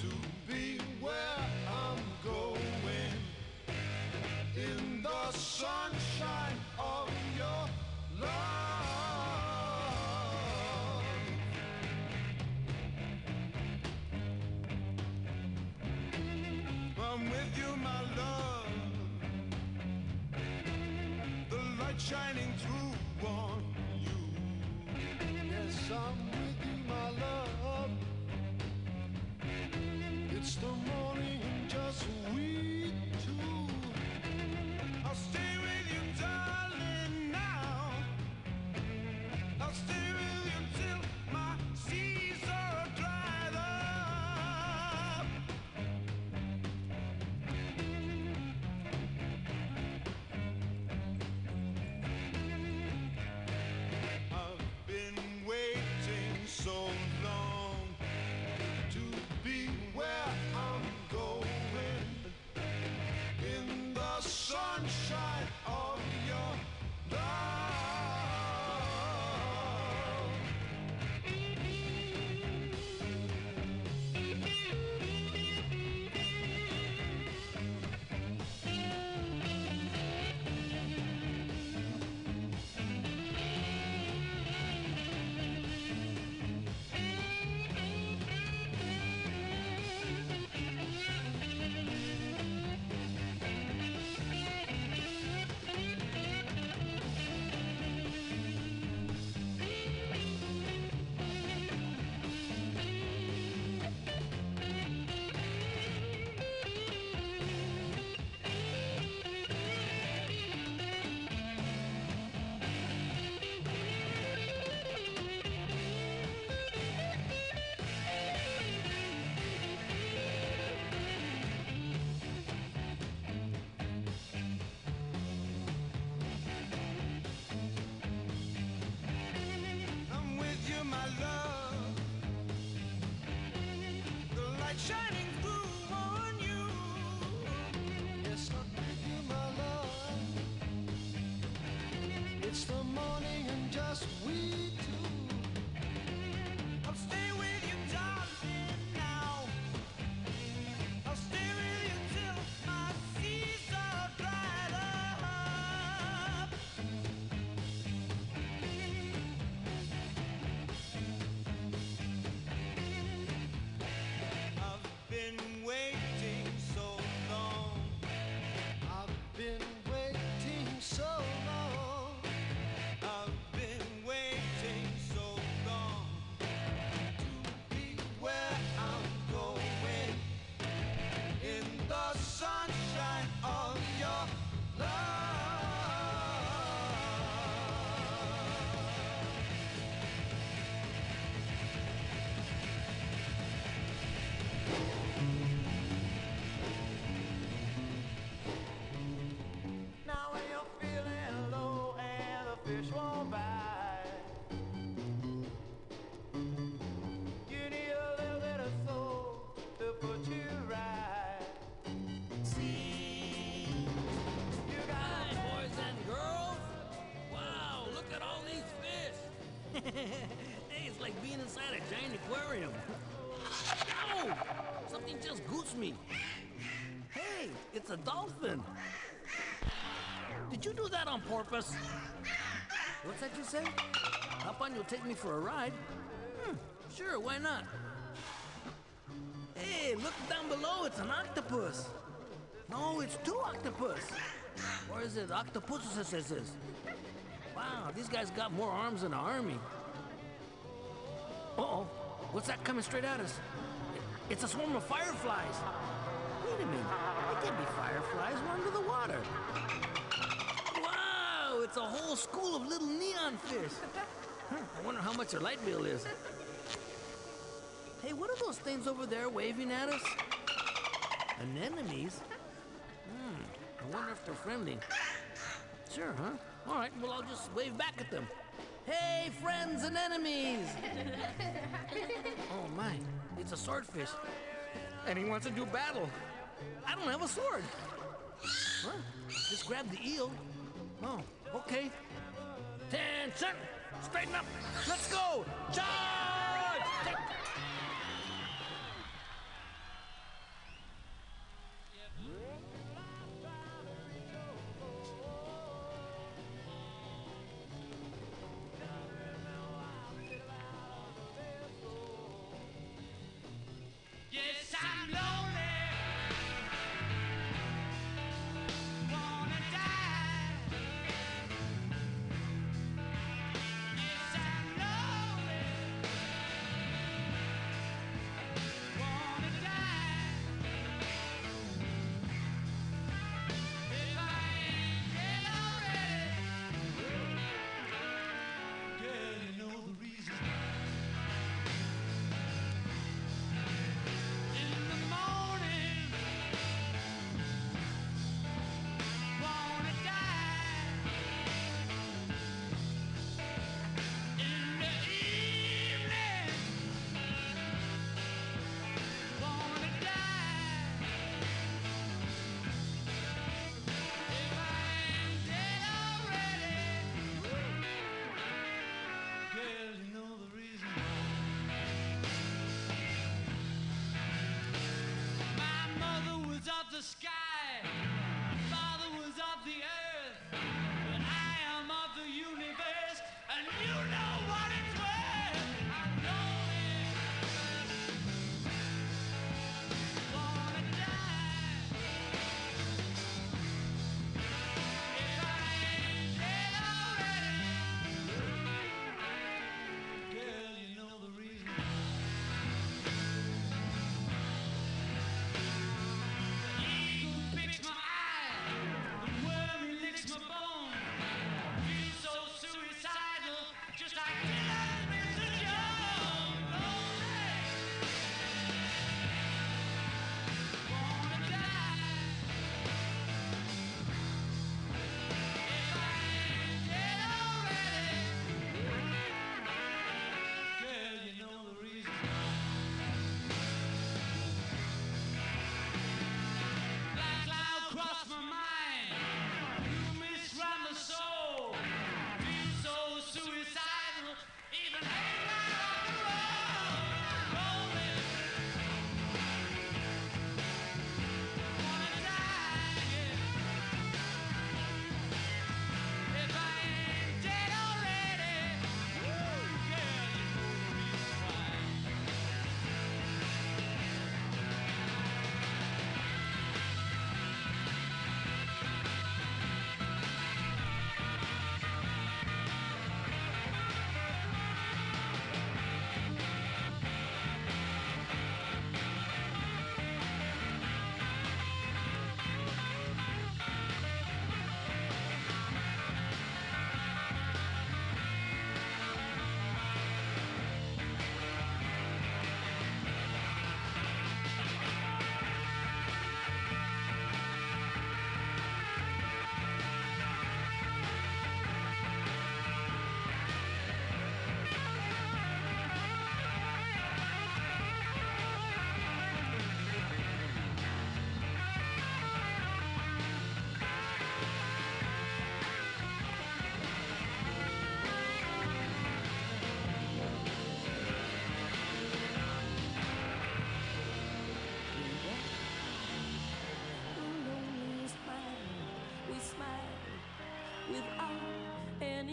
I: to be where I'm going in the sunshine of your love. I'm with you, my love. The light shining through. Stone [laughs] it's
N: like being inside a giant aquarium. Ow! Something just goosed me. Hey, it's a dolphin. Did you do that on purpose? What's that you say? Hop on, you'll take me for a ride? Hmm, sure, why not? Hey, look down below, it's an octopus. No, it's two octopus. Or is it octopuses? Wow, these guys got more arms than an army. Uh-oh, what's that coming straight at us? It's a swarm of fireflies. Wait a minute, it can't be fireflies, we're under the water. Wow, it's a whole school of little neon fish. Huh, [laughs] I wonder how much their light bill is. Hey, what are those things over there waving at us? Anemones? Hmm, I wonder if they're friendly. Sure, huh? All right, well, I'll just wave back at them. Hey, friends and enemies! [laughs] oh, my, it's a swordfish. And he wants to do battle. I don't have a sword. Huh? Just grab the eel. Oh, okay. Attention! Straighten up! Let's go! Charge!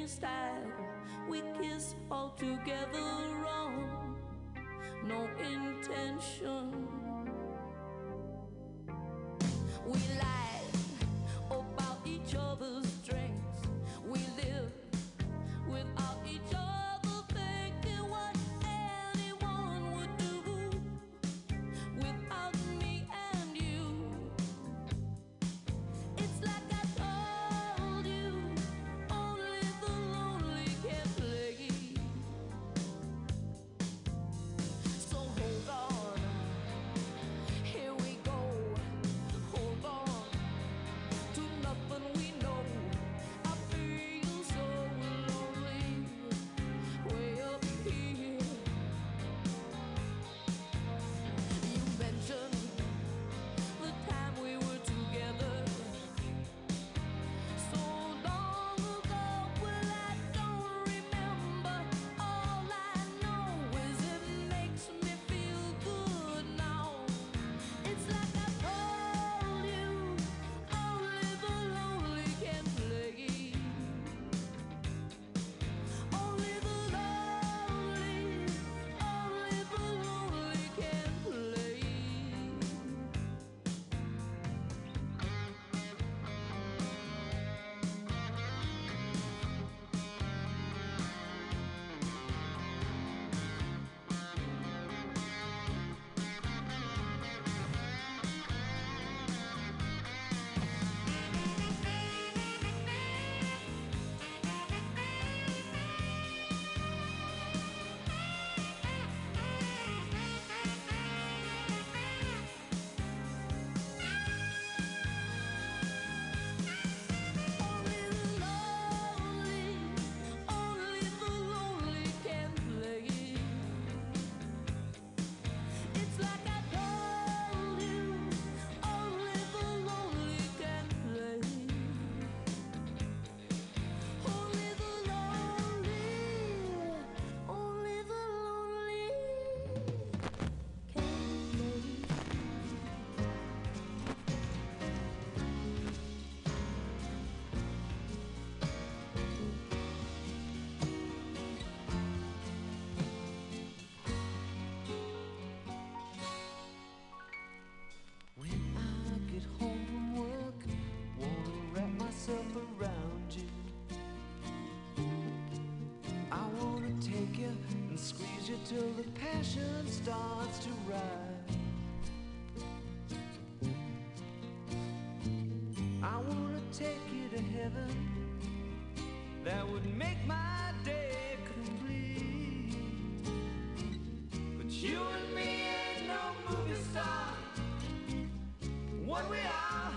O: style. We kiss all together wrong, no intention. you
L: and squeeze you till the passion starts to rise. I wanna take you to heaven. That would make my day complete. But you and me ain't no movie star. What we are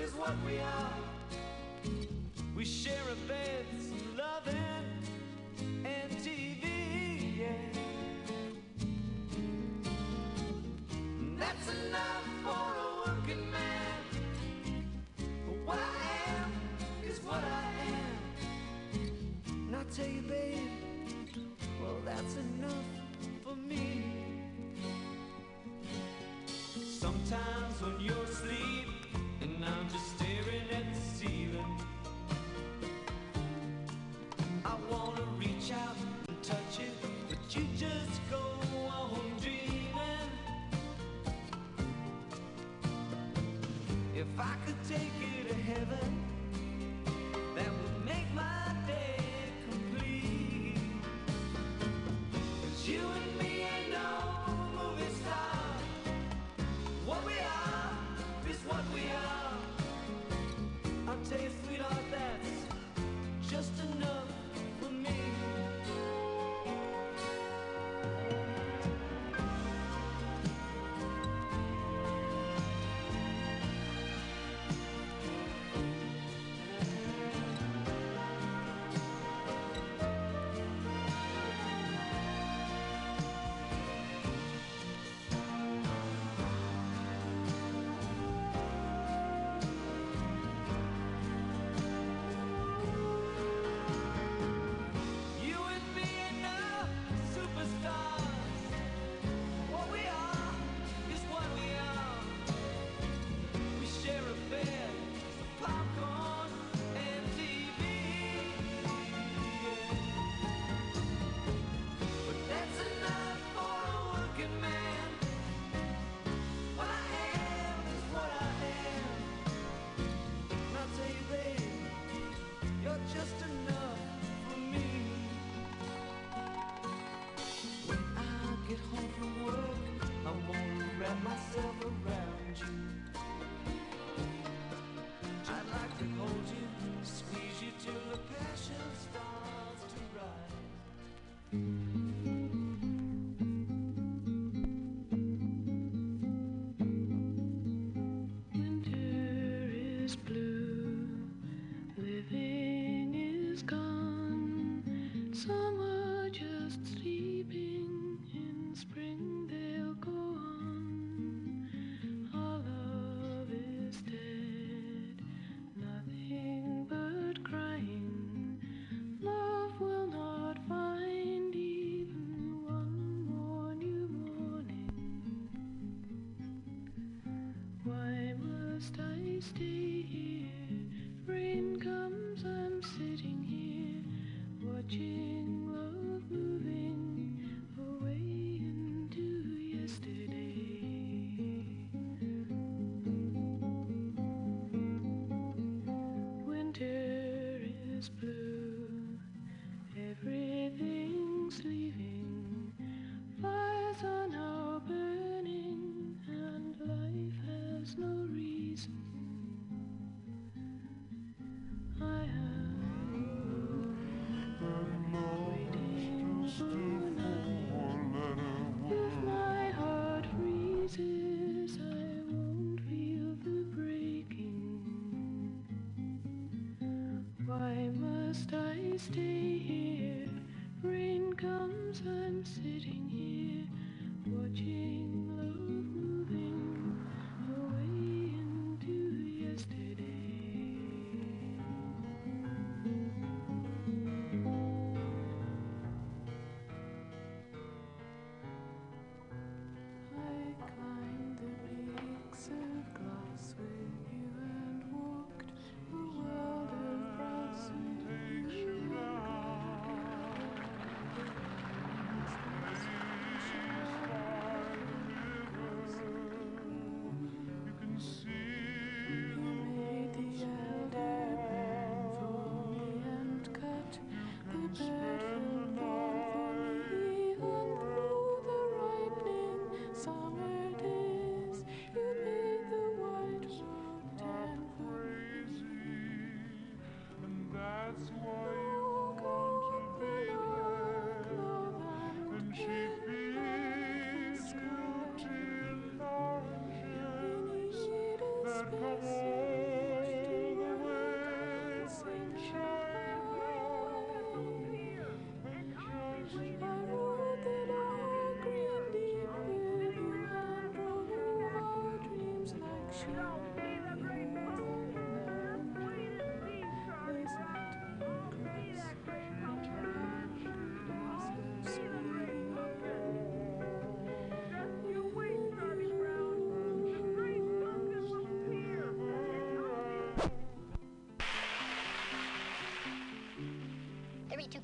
L: is what we are. We share a bed. enough for a working man. But what I am is what I am. And I tell you, babe, well, that's enough.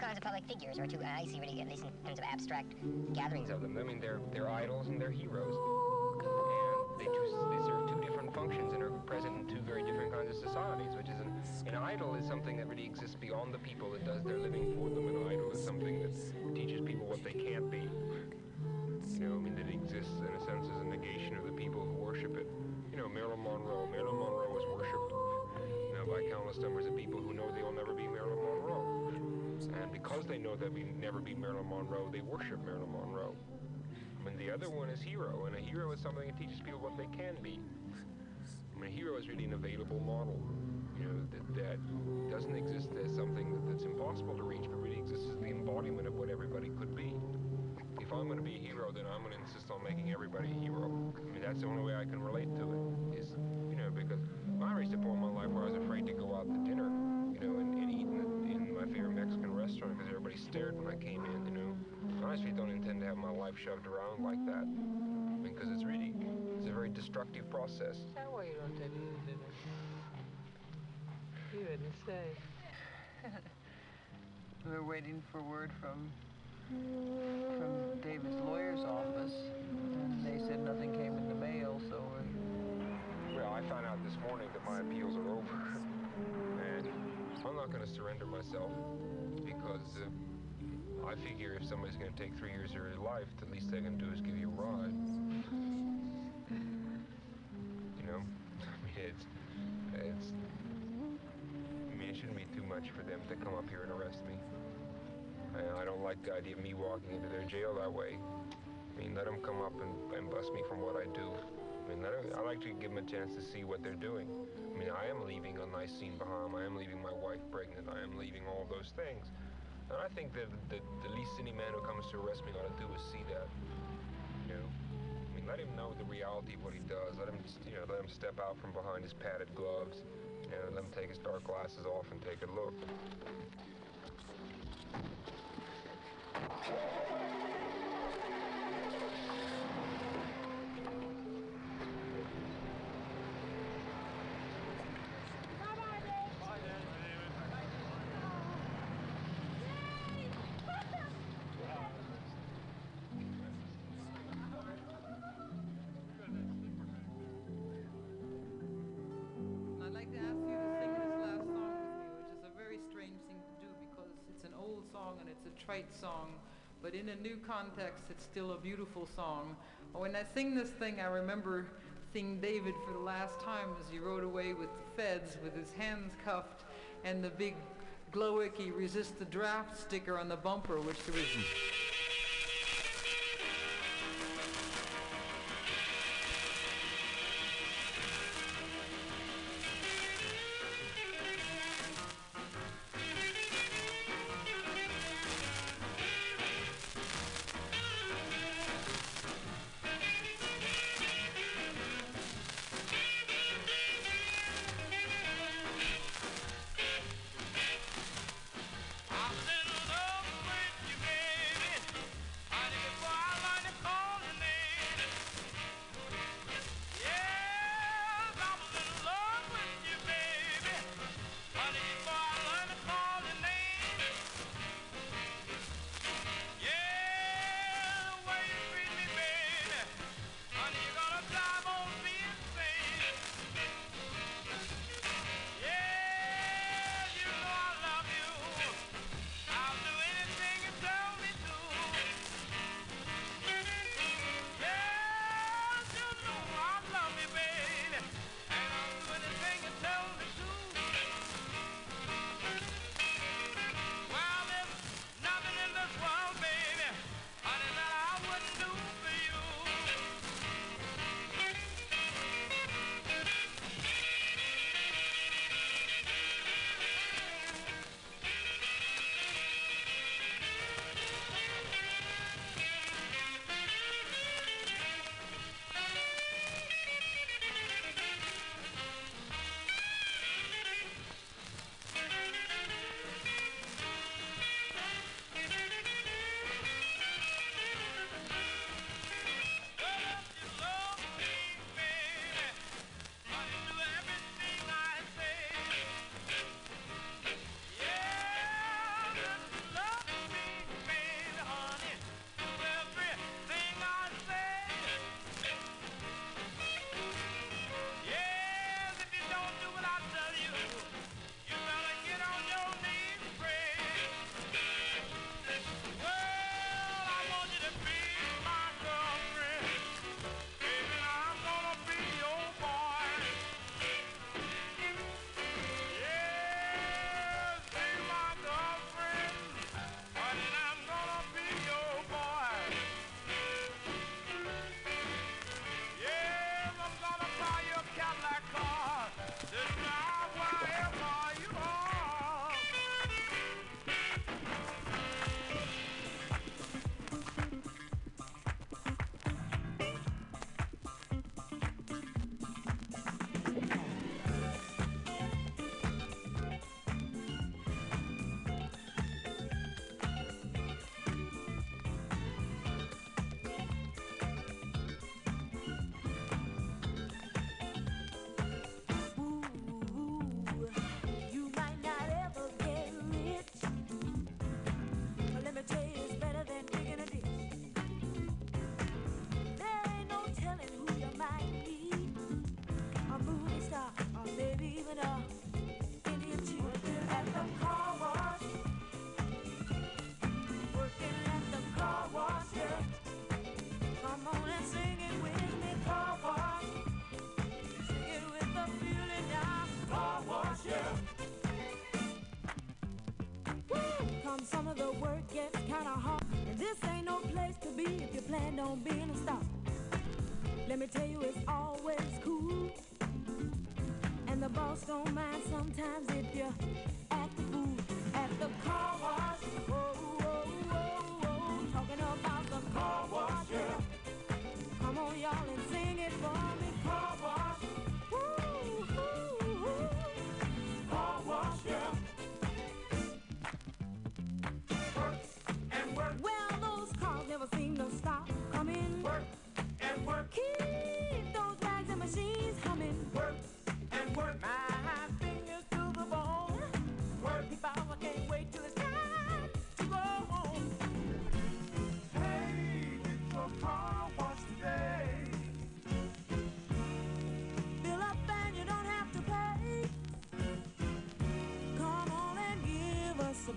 Q: Kinds of public figures, uh, I see really, at least in terms of abstract gatherings of them. I mean, they're, they're idols and they're heroes. And they, they serve two different functions and are present in two very different kinds of societies, know they'll never be Marilyn Monroe, they worship Marilyn Monroe. I mean, the other one is hero, and a hero is something that teaches people what they can be. I mean, a hero is really an available model, you know, that, that doesn't exist as something that, that's impossible to reach, but really exists as the embodiment of what everybody could be. If I'm going to be a hero, then I'm going to insist on making everybody a hero. I mean, that's the only way I can relate to it, is, you know, because I reached a point in my life where I was afraid to go out to dinner, you know, and, and eat in, the, in my favorite Mexican restaurant because everybody stared when I came in, you know. I honestly don't intend to have my life shoved around like that. I mean, because it's really, it's a very destructive process.
R: That way you don't take me to dinner. You didn't say. we [laughs] were waiting for word from from David's lawyer's office, and they said nothing came in the mail, so we
Q: Well, I found out this morning that my appeals are over. And I'm not going to surrender myself because um, I figure if somebody's going to take three years of your life, the least they can do is give you a ride. You know, [laughs] I mean it's it's. I mean, it shouldn't be too much for them to come up here and arrest me. I, I don't like the idea of me walking into their jail that way. I mean, let them come up and, and bust me from what I do. I mean, them, I like to give them a chance to see what they're doing. I mean, I am leaving a nice scene behind. I am leaving my wife pregnant. I am leaving all those things. And I think that the, the least any man who comes to arrest me ought to do is see that. You know? I mean, let him know the reality of what he does. Let him, you know, let him step out from behind his padded gloves. You know, let him take his dark glasses off and take a look.
S: Trite song, but in a new context, it's still a beautiful song. When I sing this thing, I remember seeing David for the last time as he rode away with the feds with his hands cuffed and the big Glowicky resist the draft sticker on the bumper, which there was.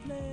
I: Give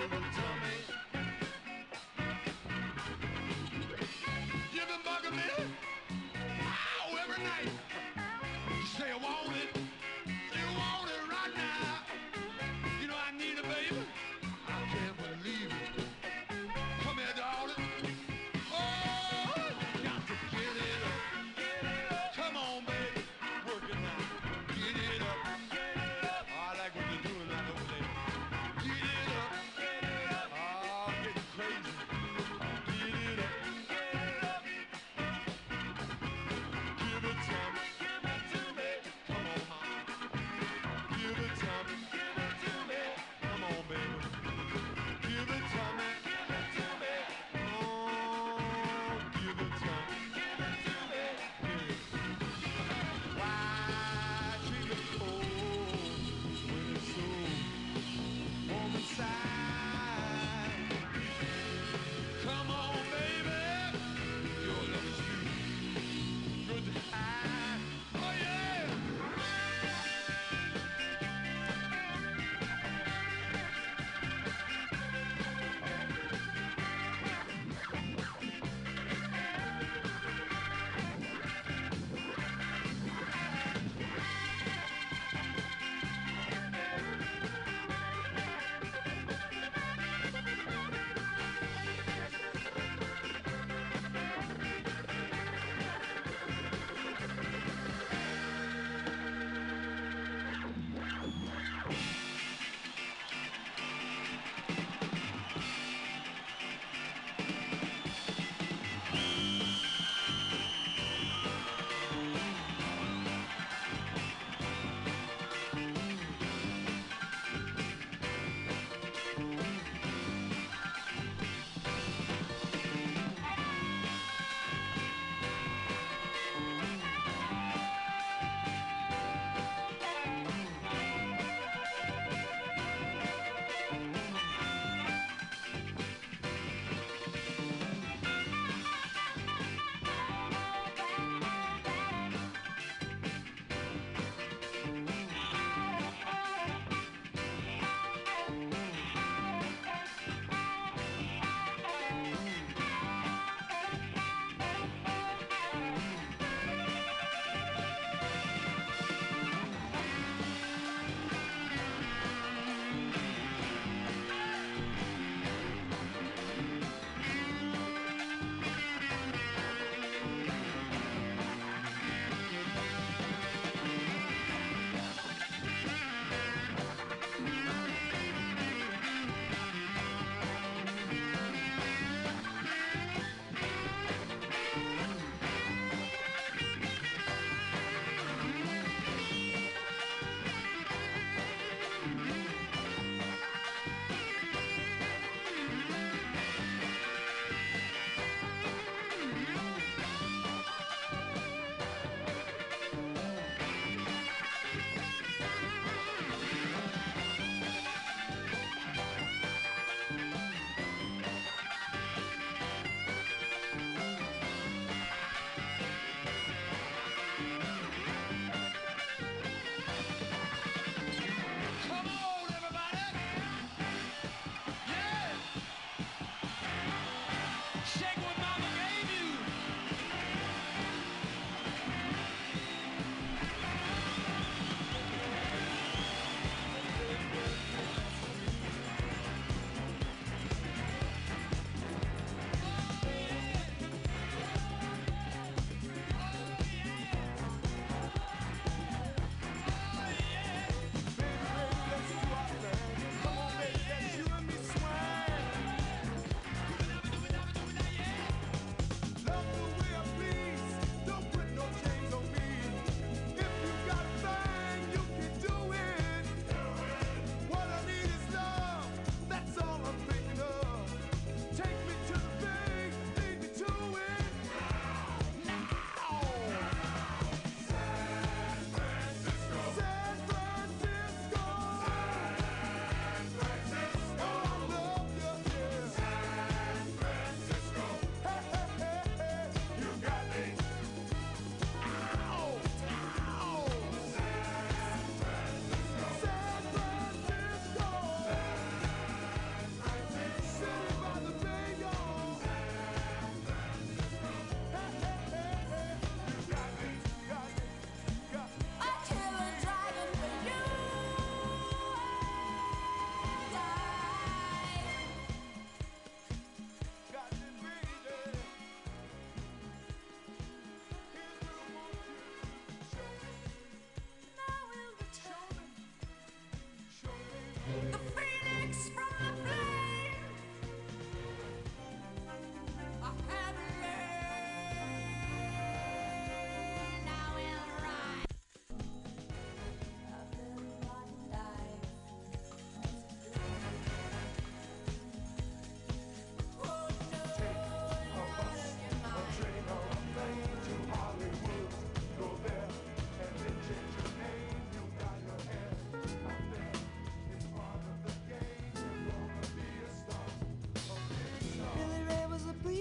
I: Give it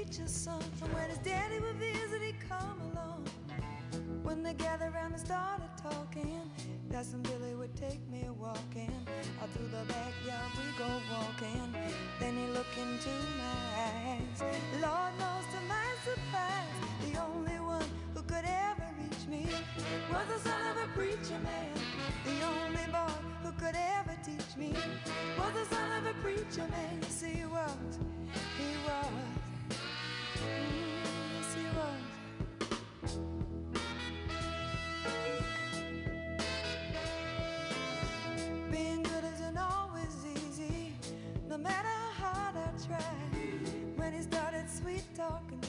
L: preacher's son. From when his daddy would visit, he'd come along. When they gather talking